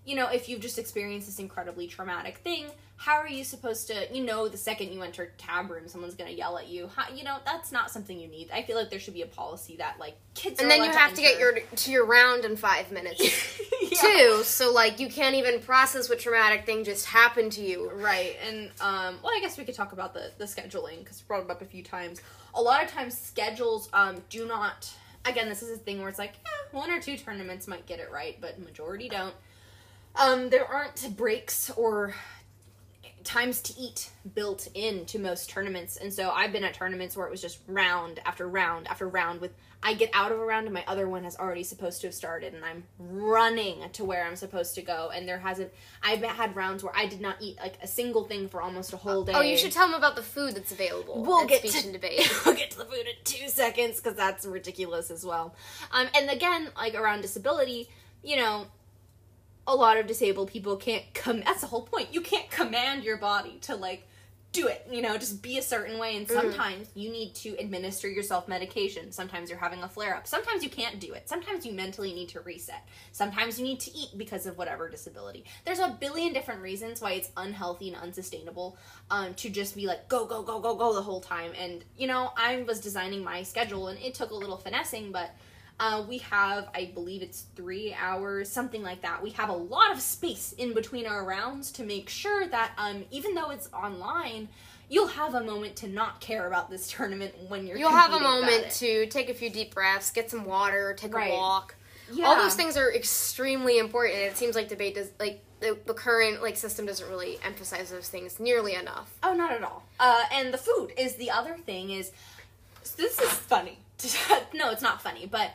you know, if you've just experienced this incredibly traumatic thing, how are you supposed to, you know, the second you enter tab room, someone's going to yell at you? How, you know, that's not something you need. I feel like there should be a policy that, like, kids and then you have to get your to your round in five minutes Yeah. too. So like you can't even process what traumatic thing just happened to you. Right, and um, well, I guess we could talk about the the scheduling because we brought it up a few times. A lot of times, schedules um do not. Again, this is a thing where it's like, yeah, one or two tournaments might get it right, but majority don't. Um, there aren't breaks or times to eat built into most tournaments, and so I've been at tournaments where it was just round after round after round with. I get out of a round and my other one has already supposed to have started, and I'm running to where I'm supposed to go. And there hasn't. I've had rounds where I did not eat like a single thing for almost a whole day. Oh, you should tell them about the food that's available. We'll get speech to and debate. we'll get to the food in two seconds because that's ridiculous as well. Um, and again, like around disability, you know, a lot of disabled people can't come. That's the whole point. You can't command your body to like do it. You know, just be a certain way. And sometimes you need to administer yourself medication. Sometimes you're having a flare up. Sometimes you can't do it. Sometimes you mentally need to reset. Sometimes you need to eat because of whatever disability. There's a billion different reasons why it's unhealthy and unsustainable um, to just be like go go go go go the whole time. And you know, I was designing my schedule and it took a little finessing, but. Uh, we have, I believe it's three hours, something like that. We have a lot of space in between our rounds to make sure that um, even though it's online, you'll have a moment to not care about this tournament when you're. You'll have a moment to take a few deep breaths, get some water, take Right. a walk. Yeah. All those things are extremely important. It seems like debate does like the, the current like system doesn't really emphasize those things nearly enough. Oh, not at all. Uh, and the food is the other thing. Is this is funny? no, it's not funny, but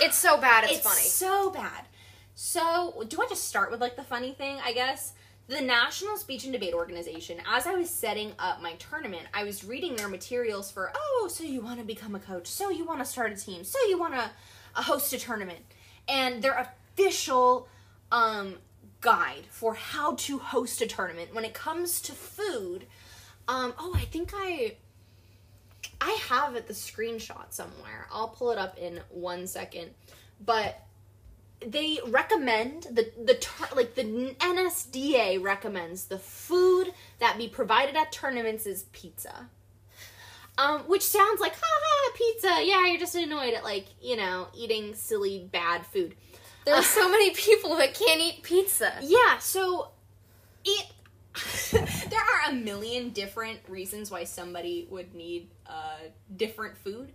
It's so bad. It's, it's funny. so bad. So, do I just start with like the funny thing? I guess the National Speech and Debate Organization. As I was setting up my tournament, I was reading their materials for oh, so you want to become a coach, so you want to start a team, so you want to uh, host a tournament, and their official um, guide for how to host a tournament when it comes to food. Um, oh, I think I I have it the screenshot somewhere. I'll pull it up in one second. But they recommend the the tur- like the NSDA recommends the food that be provided at tournaments is pizza. Um, which sounds like ha ha pizza. Yeah, you're just annoyed at like you know eating silly bad food. There are so many people that can't eat pizza. Yeah, so it there are a million different reasons why somebody would need uh, different food.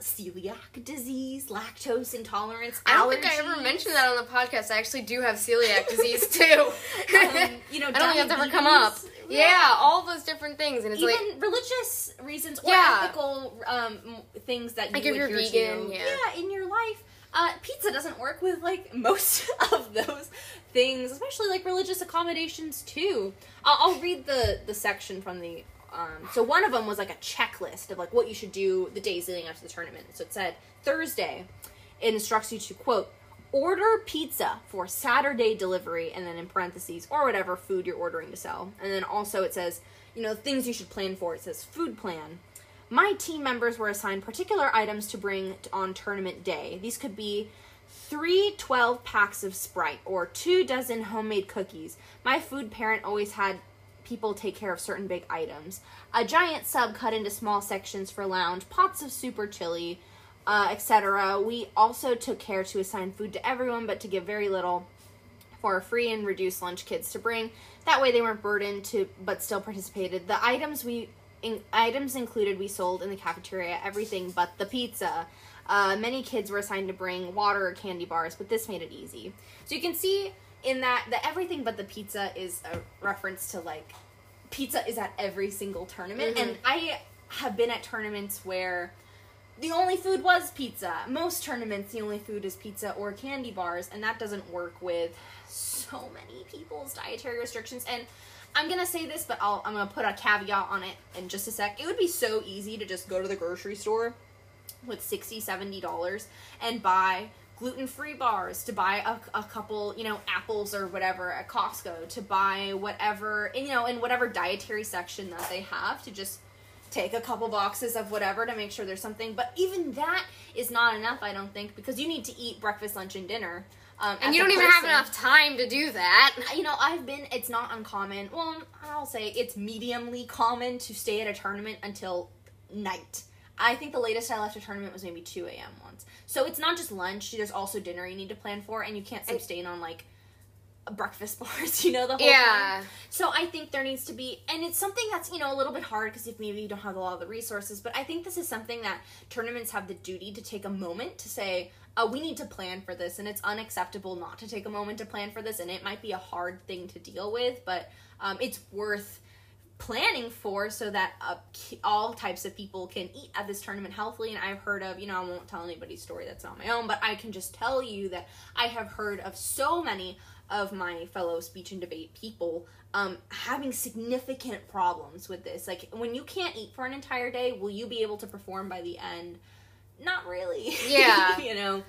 Celiac disease, lactose intolerance, I don't think I ever mentioned that on the podcast. I actually do have celiac disease too. Um, you know, I don't think that's ever come up. diabetes. Yeah, all those different things, and it's Even like religious reasons or Yeah. ethical um, things that you Like if you're vegan, to. yeah. in your life. Uh, pizza doesn't work with like most of those things, especially like religious accommodations too. I'll, I'll read the the section from the. Um, so one of them was like a checklist of like what you should do the days leading up to the tournament. So it said Thursday, it instructs you to quote order pizza for Saturday delivery, and then in parentheses or whatever food you're ordering to sell. And then also it says you know things you should plan for. It says food plan. My team members were assigned particular items to bring on tournament day. These could be three 12 packs of Sprite or two dozen homemade cookies. My food parent always had people take care of certain big items. A giant sub cut into small sections for lounge, pots of super chili, uh, etc. We also took care to assign food to everyone, but to give very little for free and reduced lunch kids to bring. That way they weren't burdened to, but still participated. The items we in, items included we sold in the cafeteria everything but the pizza. Uh, many kids were assigned to bring water or candy bars, but this made it easy. So you can see in that the everything but the pizza is a reference to like pizza is at every single tournament, and I have been at tournaments where the only food was pizza. Most tournaments, the only food is pizza or candy bars, and that doesn't work with so many people's dietary restrictions. And I'm gonna say this, but I'll, I'm gonna put a caveat on it in just a sec. It would be so easy to just go to the grocery store with 60 70 dollars and buy gluten-free bars to buy a, a couple you know apples or whatever at costco to buy whatever you know in whatever dietary section that they have to just take a couple boxes of whatever to make sure there's something but even that is not enough i don't think because you need to eat breakfast lunch and dinner um, And you don't even have enough time to do that. you know i've been it's not uncommon. Well i'll say it's mediumly common to stay at a tournament until night. I think the latest i left a tournament was maybe 2 a.m once. So it's not just lunch there's also dinner you need to plan for and you can't sustain on like breakfast bars you know the whole Yeah. time. So i think there needs to be and it's something that's you know a little bit hard because if maybe you don't have a lot of the resources but i think this is something that tournaments have the duty to take a moment to say uh, we need to plan for this and it's unacceptable not to take a moment to plan for this and it might be a hard thing to deal with but um, it's worth planning for so that uh, all types of people can eat at this tournament healthily and i've heard of you know i won't tell anybody's story that's not my own but i can just tell you that i have heard of so many of my fellow speech and debate people um, having significant problems with this. Like when you can't eat for an entire day will you be able to perform by the end not really Yeah. you know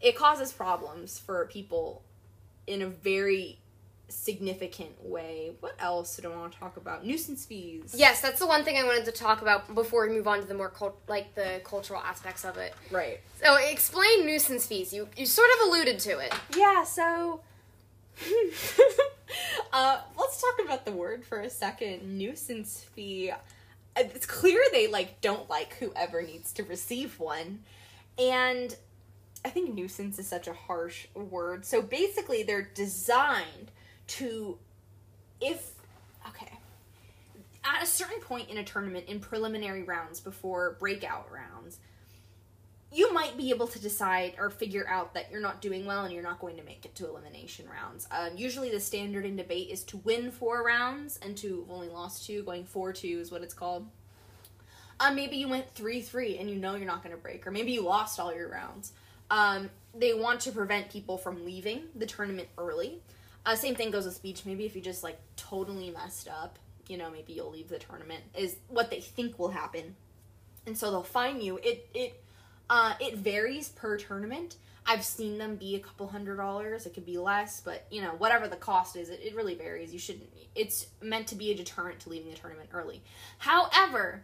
it causes problems for people in a very significant way. What else do I want to talk about? Nuisance fees. Yes, that's the one thing I wanted to talk about before we move on to the more cult- like the cultural aspects of it. Right. So explain nuisance fees. You you sort of alluded to it. Yeah, so uh let's talk about the word for a second. Nuisance fee. It's clear they like don't like whoever needs to receive one. And I think nuisance is such a harsh word. So basically they're designed to if okay at a certain point in a tournament in preliminary rounds before breakout rounds you might be able to decide or figure out that you're not doing well and you're not going to make it to elimination rounds. Um, usually, the standard in debate is to win four rounds and to have only lost two. Going four two is what it's called. Uh, maybe you went three three and you know you're not going to break, or maybe you lost all your rounds. Um, they want to prevent people from leaving the tournament early. Uh, same thing goes with speech. Maybe if you just like totally messed up, you know, maybe you'll leave the tournament. Is what they think will happen, and so they'll fine you. It it uh, it varies per tournament. I've seen them be a couple hundred dollars. It could be less, but you know, whatever the cost is, it, it really varies. You shouldn't. It's meant to be a deterrent to leaving the tournament early. However,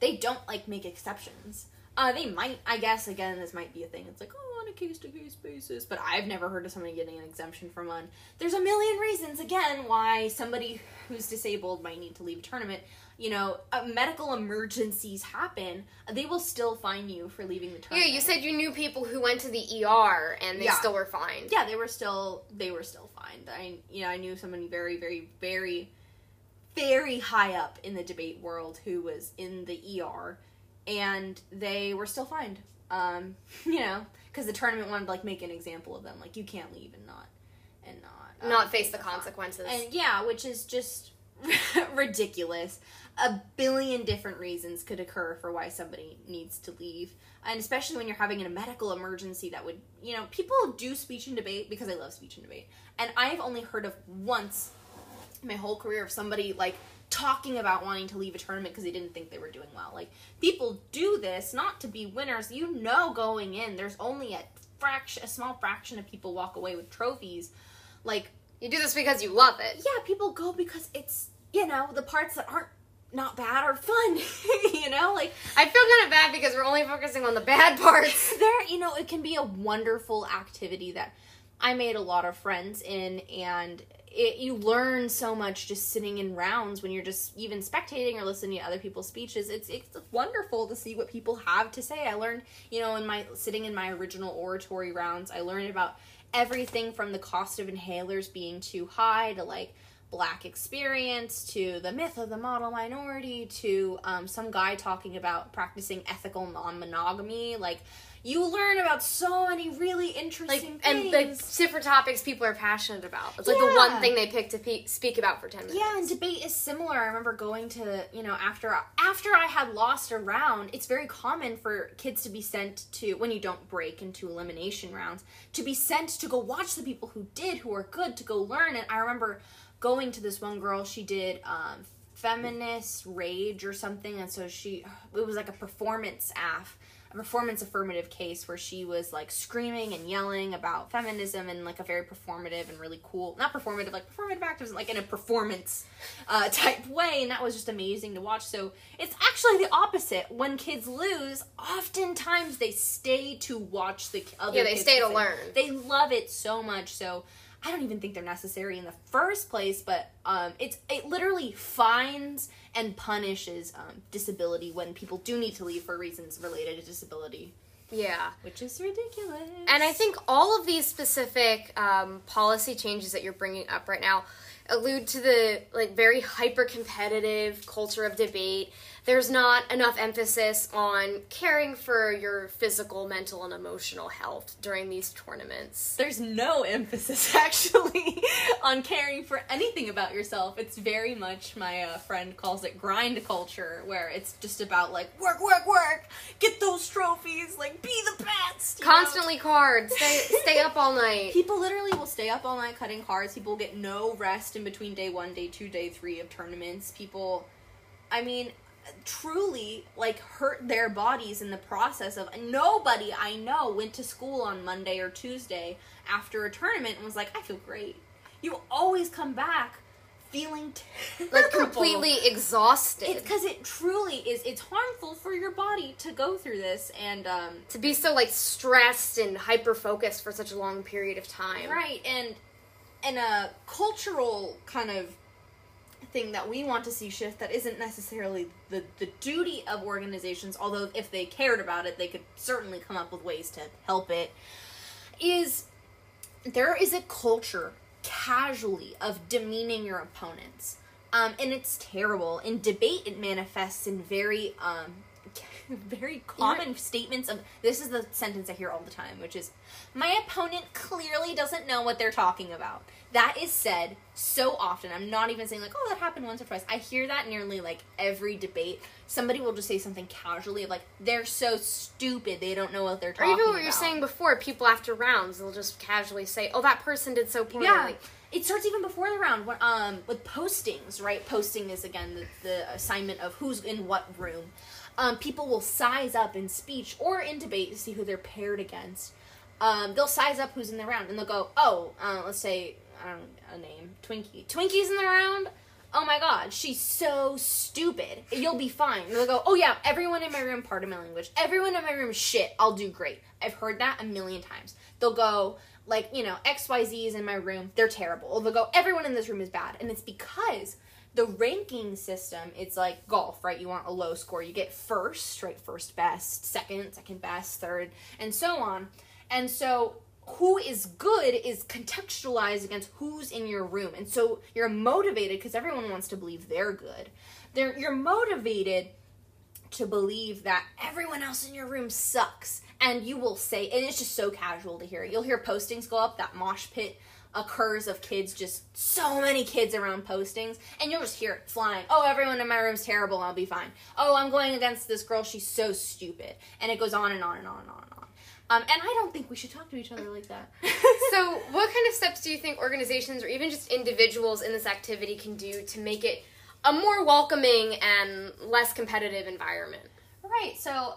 they don't like make exceptions. Uh, they might, I guess. Again, this might be a thing. It's like, oh, on a case to case basis. But I've never heard of somebody getting an exemption from one. There's a million reasons, again, why somebody who's disabled might need to leave a tournament. You know, uh, medical emergencies happen. They will still fine you for leaving the tournament. Yeah, you said you knew people who went to the ER and they Yeah. still were fined. yeah, they were still they were still fined. I you know I knew somebody very very very very high up in the debate world who was in the ER, and they were still fined. Um, you know, because the tournament wanted to like make an example of them, like you can't leave and not and not uh, Not face the consequences. And yeah, which is just ridiculous. A billion different reasons could occur for why somebody needs to leave. And especially when you're having a medical emergency that would, you know, people do speech and debate because I love speech and debate. And I've only heard of once my whole career of somebody like talking about wanting to leave a tournament because they didn't think they were doing well. Like people do this not to be winners. You know going in there's only a fraction a small fraction of people walk away with trophies. Like you do this because you love it. yeah, people go because it's you know the parts that aren't not bad or fun. you know, like I feel kind of bad because we're only focusing on the bad parts. there, you know, it can be a wonderful activity that I made a lot of friends in, and it, you learn so much just sitting in rounds when you're just even spectating or listening to other people's speeches. It's it's wonderful to see what people have to say. I learned, you know, in my sitting in my original oratory rounds, I learned about everything from the cost of inhalers being too high to like black experience to the myth of the model minority to um, some guy talking about practicing ethical non-monogamy like you learn about so many really Like interesting and things. the different topics people are passionate about. It's like the one thing they pick to pe- speak about for ten minutes. yeah and debate is similar. I remember going to you know after after i had lost a round it's very common for kids to be sent to when you don't break into elimination rounds to be sent to go watch the people who did who are good to go learn. And i remember going to this one girl she did um feminist rage or something and so she it was like a performance af performance affirmative case where she was like screaming and yelling about feminism in like a very performative and really cool not performative like performative activism like in a performance uh, type way and that was just amazing to watch. So it's actually the opposite. When kids lose oftentimes they stay to watch the other Yeah, they stay to learn. they love it so much. So I don't even think they're necessary in the first place, but um, it's it literally fines and punishes um, disability when people do need to leave for reasons related to disability, Yeah. which is ridiculous. And I think all of these specific um, policy changes that you're bringing up right now allude to the like very hyper competitive culture of debate. There's not enough emphasis on caring for your physical, mental, and emotional health during these tournaments. there's no emphasis actually on caring for anything about yourself. It's very much my uh, friend calls it grind culture, where it's just about like work, work, work, get those trophies, like be the best. you know? Constantly cards. Stay stay up all night. People literally will stay up all night cutting cards. People get no rest in between day one, day two, day three of tournaments. People, I mean, truly like hurt their bodies in the process of. Nobody I know went to school on Monday or Tuesday after a tournament and was like, I feel great. You always come back feeling terrible. Like completely exhausted. Because it truly is. It's harmful for your body to go through this, and um, to be so like stressed and hyper focused for such a long period of time. Right, and and a cultural kind of thing that we want to see shift that isn't necessarily the the duty of organizations, although if they cared about it, they could certainly come up with ways to help it. Is there is a culture casually of demeaning your opponents. Um, and it's terrible. In debate, it manifests in very, um, very common statements of this is the sentence I hear all the time, which is, "My opponent clearly doesn't know what they're talking about." That is said so often. I'm not even saying like, "Oh, that happened once or twice." I hear that nearly like every debate. Somebody will just say something casually of like, "They're so stupid. They don't know what they're talking about." even what you're saying before, people after rounds, they'll just casually say, "Oh, that person did so poorly." Yeah, it starts even before the round. When, um, with postings, right? Posting is again the, the assignment of who's in what room. Um, people will size up in speech or in debate to see who they're paired against. Um, they'll size up who's in the round, and they'll go, "Oh, uh, let's say I don't know a name, Twinkie. Twinkie's in the round. Oh my God, she's so stupid. You'll be fine." And they'll go, "Oh yeah, everyone in my room, pardon my language. Everyone in my room, shit. I'll do great. I've heard that a million times." They'll go, like you know xyz is in my room they're terrible or they'll go everyone in this room is bad and it's because the ranking system it's like golf right? You want a low score. You get first right? First best second second best third and so on. And so who is good is contextualized against who's in your room. And so you're motivated because everyone wants to believe they're good. They're, you're motivated to believe that everyone else in your room sucks. And you will say and it's just so casual to hear. You'll hear postings go up that mosh pit occurs of kids just so many kids around postings and you'll just hear it flying oh everyone in my room's terrible i'll be fine oh i'm going against this girl she's so stupid and it goes on and on and on and on and on um, and i don't think we should talk to each other like that so, what kind of steps do you think organizations or even just individuals in this activity can do to make it a more welcoming and less competitive environment? Right. So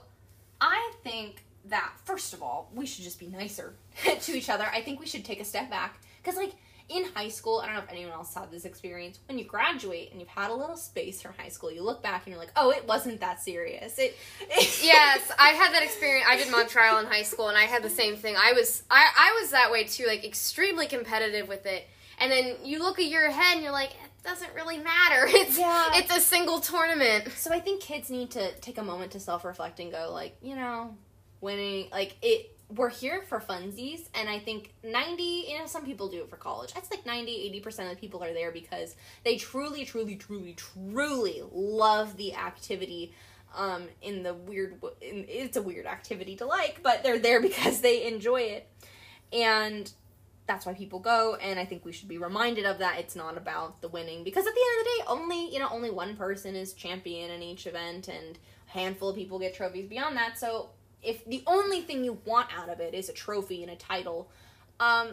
I think that first of all, we should just be nicer to each other. I think we should take a step back because, like, in high school, I don't know if anyone else had this experience. When you graduate and you've had a little space from high school, you look back and you're like, "Oh, it wasn't that serious." It, yes, I had that experience. I did mock trial in high school, and I had the same thing. I was I, I was that way too, like extremely competitive with it. And then you look a year ahead, and you're like, it doesn't really matter. It's Yeah. it's a single tournament. So I think kids need to take a moment to self reflect and go, like, you know, winning, like, it we're here for funsies and i think 90 you know some people do it for college. That's like 90 80% of people are there because they truly truly truly truly love the activity um in the weird in, it's a weird activity to like but they're there because they enjoy it. And that's why people go and i think we should be reminded of that. It's not about the winning because at the end of the day only you know only one person is champion in each event and a handful of people get trophies beyond that. So if the only thing you want out of it is a trophy and a title um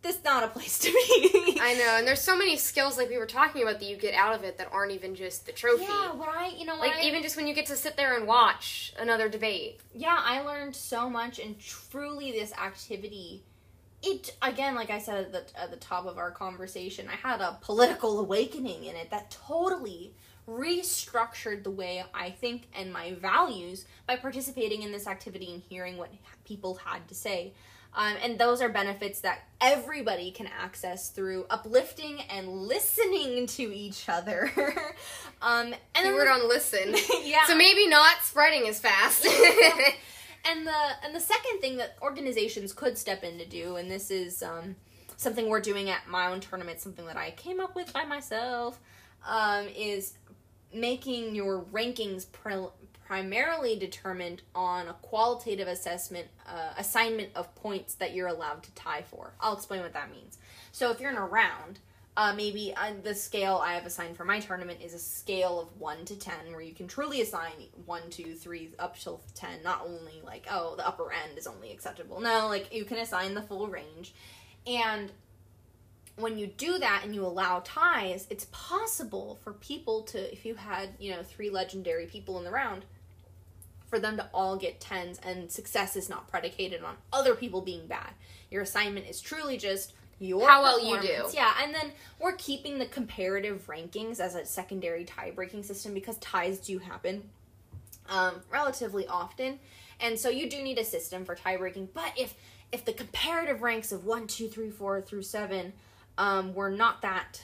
this is not a place to be I know, and there's so many skills like we were talking about that you get out of it that aren't even just the trophy. yeah what i you know Like I, even just when you get to sit there and watch another debate. yeah i learned so much and truly this activity it again like i said at the, at the top of our conversation i had a political awakening in it that totally restructured the way i think and my values by participating in this activity and hearing what people had to say um, and those are benefits that everybody can access through uplifting and listening to each other um, and then Keyword on listen. yeah So maybe not spreading as fast. and the and the second thing that organizations could step in to do, and this is um, something we're doing at my own tournament, something that I came up with by myself, um, is making your rankings primarily determined on a qualitative assessment uh, assignment of points that you're allowed to tie for. I'll explain what that means. So if you're in a round. Uh, maybe uh, the scale I have assigned for my tournament is a scale of 1 to 10, where you can truly assign 1, 2, 3, up till 10. Not only like, oh, the upper end is only acceptable. No, like, you can assign the full range. And when you do that and you allow ties, it's possible for people to, if you had, you know, three legendary people in the round, for them to all get tens, and success is not predicated on other people being bad. Your assignment is truly just your How well you do. Yeah, and then we're keeping the comparative rankings as a secondary tie breaking system because ties do happen um, relatively often, and so you do need a system for tie breaking. But if if the comparative ranks of one, two, three, four through seven um, were not that,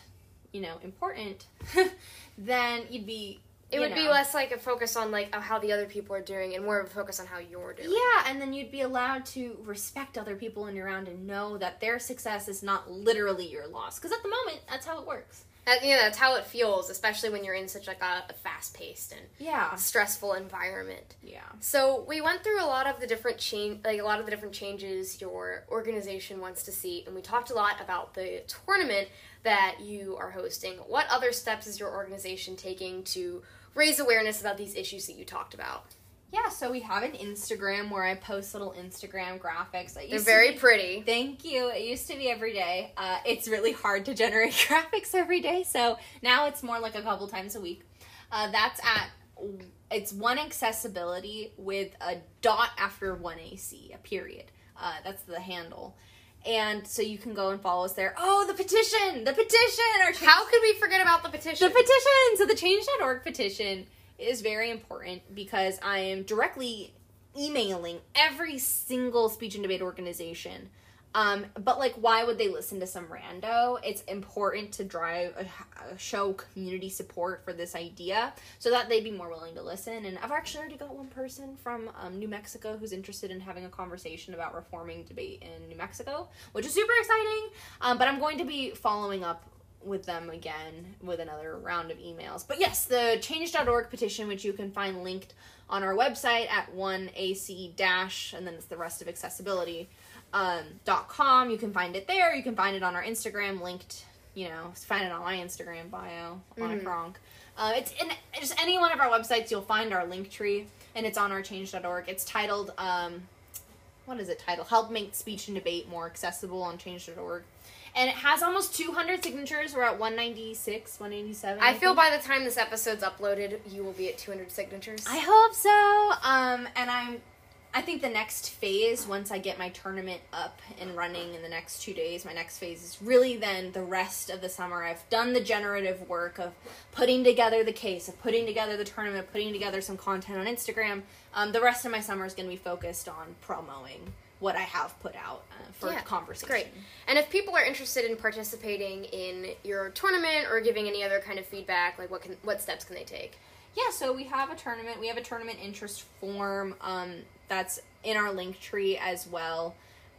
you know, important, then you'd be. It would be less like a focus on like how the other people are doing and more of a focus on how you're doing. Yeah, and then you'd be allowed to respect other people in your round and know that their success is not literally your loss. Because at the moment, that's how it works. That, yeah, that's how it feels, especially when you're in such like a, a fast-paced and Yeah. stressful environment. Yeah. So we went through a lot of the different change, like a lot of the different changes your organization wants to see, and we talked a lot about the tournament that you are hosting. What other steps is your organization taking to raise awareness about these issues that you talked about? Yeah, so we have an Instagram where I post little Instagram graphics. That They're very be, pretty. Thank you. It used to be every day. Uh, it's really hard to generate graphics every day, so now it's more like a couple times a week. Uh, that's at it's one accessibility with a dot after one AC, a period. Uh, that's the handle. And so you can go and follow us there. Oh, the petition! The petition! Our change- How could we forget about the petition? the petition! So the change.org petition is very important because I am directly emailing every single speech and debate organization. Um, but like, why would they listen to some rando? It's important to drive, uh, show community support for this idea so that they'd be more willing to listen. And I've actually already got one person from um, New Mexico who's interested in having a conversation about reforming debate in New Mexico, which is super exciting. Um, but I'm going to be following up with them again with another round of emails. But yes, the change.org petition, which you can find linked on our website at 1ac dash, and then it's the rest of accessibility um, dot com. You can find it there. You can find it on our Instagram linked. You know, find it on my Instagram bio alannacronk. Uh, it's in just any one of our websites. You'll find our link tree, and it's on our change.org. It's titled, um, what is it titled? Help make speech and debate more accessible on change.org. And it has almost 200 signatures. We're at 196, 187. I feel think. by the time this episode's uploaded, you will be at 200 signatures. I hope so. Um, and I'm, I think the next phase, once I get my tournament up and running in the next two days, my next phase is really then the rest of the summer. I've done the generative work of putting together the case, of putting together the tournament, putting together some content on Instagram. Um, the rest of my summer is going to be focused on promoting what I have put out uh, for Yeah, conversation. Great. And if people are interested in participating in your tournament or giving any other kind of feedback, like what can what steps can they take? Yeah, so we have a tournament. We have a tournament interest form um, that's in our link tree as well.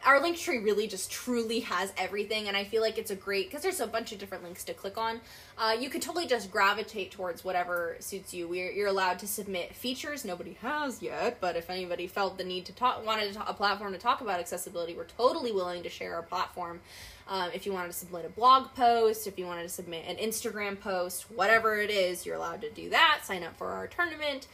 Our link tree really just truly has everything, and I feel like it's a great because there's a bunch of different links to click on. Uh, you could totally just gravitate towards whatever suits you. We're, you're allowed to submit features nobody has yet, but if anybody felt the need to talk, wanted to talk, a platform to talk about accessibility, we're totally willing to share our platform. Um, if you wanted to submit a blog post, if you wanted to submit an Instagram post, whatever it is, you're allowed to do that. Sign up for our tournament,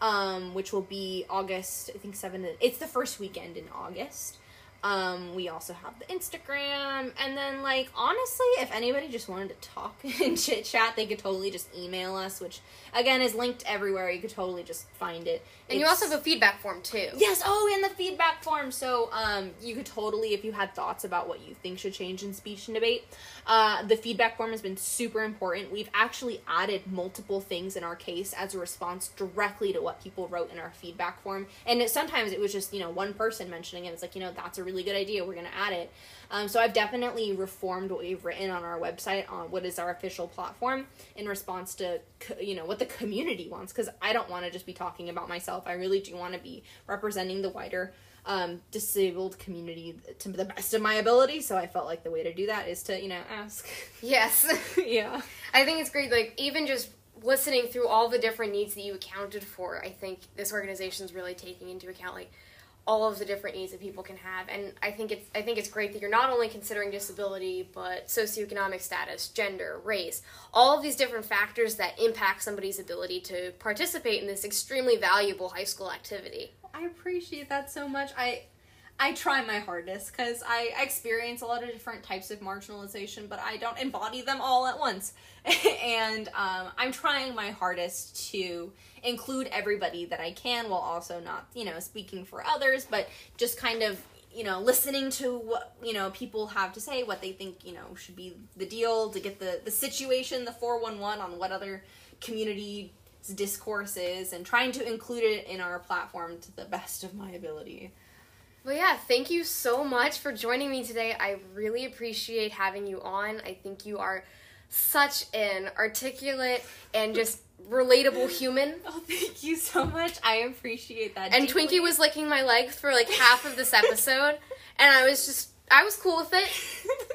um, which will be August, I think, 7th. It's the first weekend in August. Um, we also have the Instagram, and then like honestly, if anybody just wanted to talk and chit chat, they could totally just email us, which again is linked everywhere. You could totally just find it. And you also have a feedback form too. Yes. Oh, and the feedback form. So, um, you could totally, if you had thoughts about what you think should change in speech and debate, uh, the feedback form has been super important. We've actually added multiple things in our case as a response directly to what people wrote in our feedback form. And it, sometimes it was just you know one person mentioning it. It's like you know that's a really good idea. We're gonna add it. Um, so I've definitely reformed what we've written on our website on what is our official platform in response to you know what the community wants because I don't want to just be talking about myself. I really do want to be representing the wider um, disabled community to the best of my ability. So I felt like the way to do that is to you know ask. Yes. yeah. I think it's great. Like even just listening through all the different needs that you accounted for, I think this organization is really taking into account like all of the different needs that people can have and i think it's i think it's great that you're not only considering disability but socioeconomic status gender race all of these different factors that impact somebody's ability to participate in this extremely valuable high school activity i appreciate that so much i I try my hardest because I experience a lot of different types of marginalization, but I don't embody them all at once. and um, I'm trying my hardest to include everybody that I can while also not, you know, speaking for others, but just kind of, you know, listening to what, you know, people have to say, what they think, you know, should be the deal to get the, the situation, the 411 on what other community discourse is and trying to include it in our platform to the best of my ability. Well, yeah, thank you so much for joining me today. I really appreciate having you on. I think you are such an articulate and just relatable human. Oh, thank you so much. I appreciate that. And deeply. Twinkie was licking my legs for like half of this episode, and I was just I was cool with it.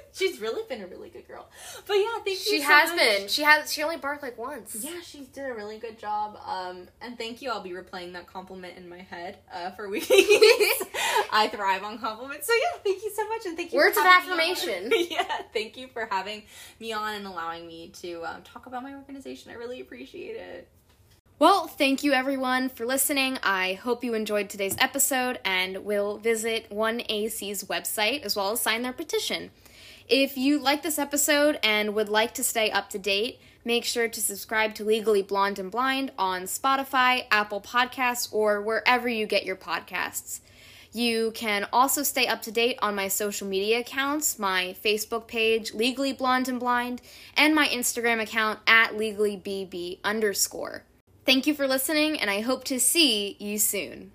She's really been a really good girl. But yeah, thank she you. She so has much. been. She has. She only barked like once. Yeah, she did a really good job. Um, and thank you. I'll be replaying that compliment in my head uh, for weeks. I thrive on compliments. So yeah, thank you so much, and thank you. Words of affirmation. yeah, thank you for having me on and allowing me to um, talk about my organization. I really appreciate it. Well, thank you everyone for listening. I hope you enjoyed today's episode and will visit 1AC's website as well as sign their petition. If you like this episode and would like to stay up to date, make sure to subscribe to Legally Blonde and Blind on Spotify, Apple Podcasts, or wherever you get your podcasts. You can also stay up to date on my social media accounts, my Facebook page, Legally Blonde and Blind, and my Instagram account at LegallyBB underscore. Thank you for listening, and I hope to see you soon.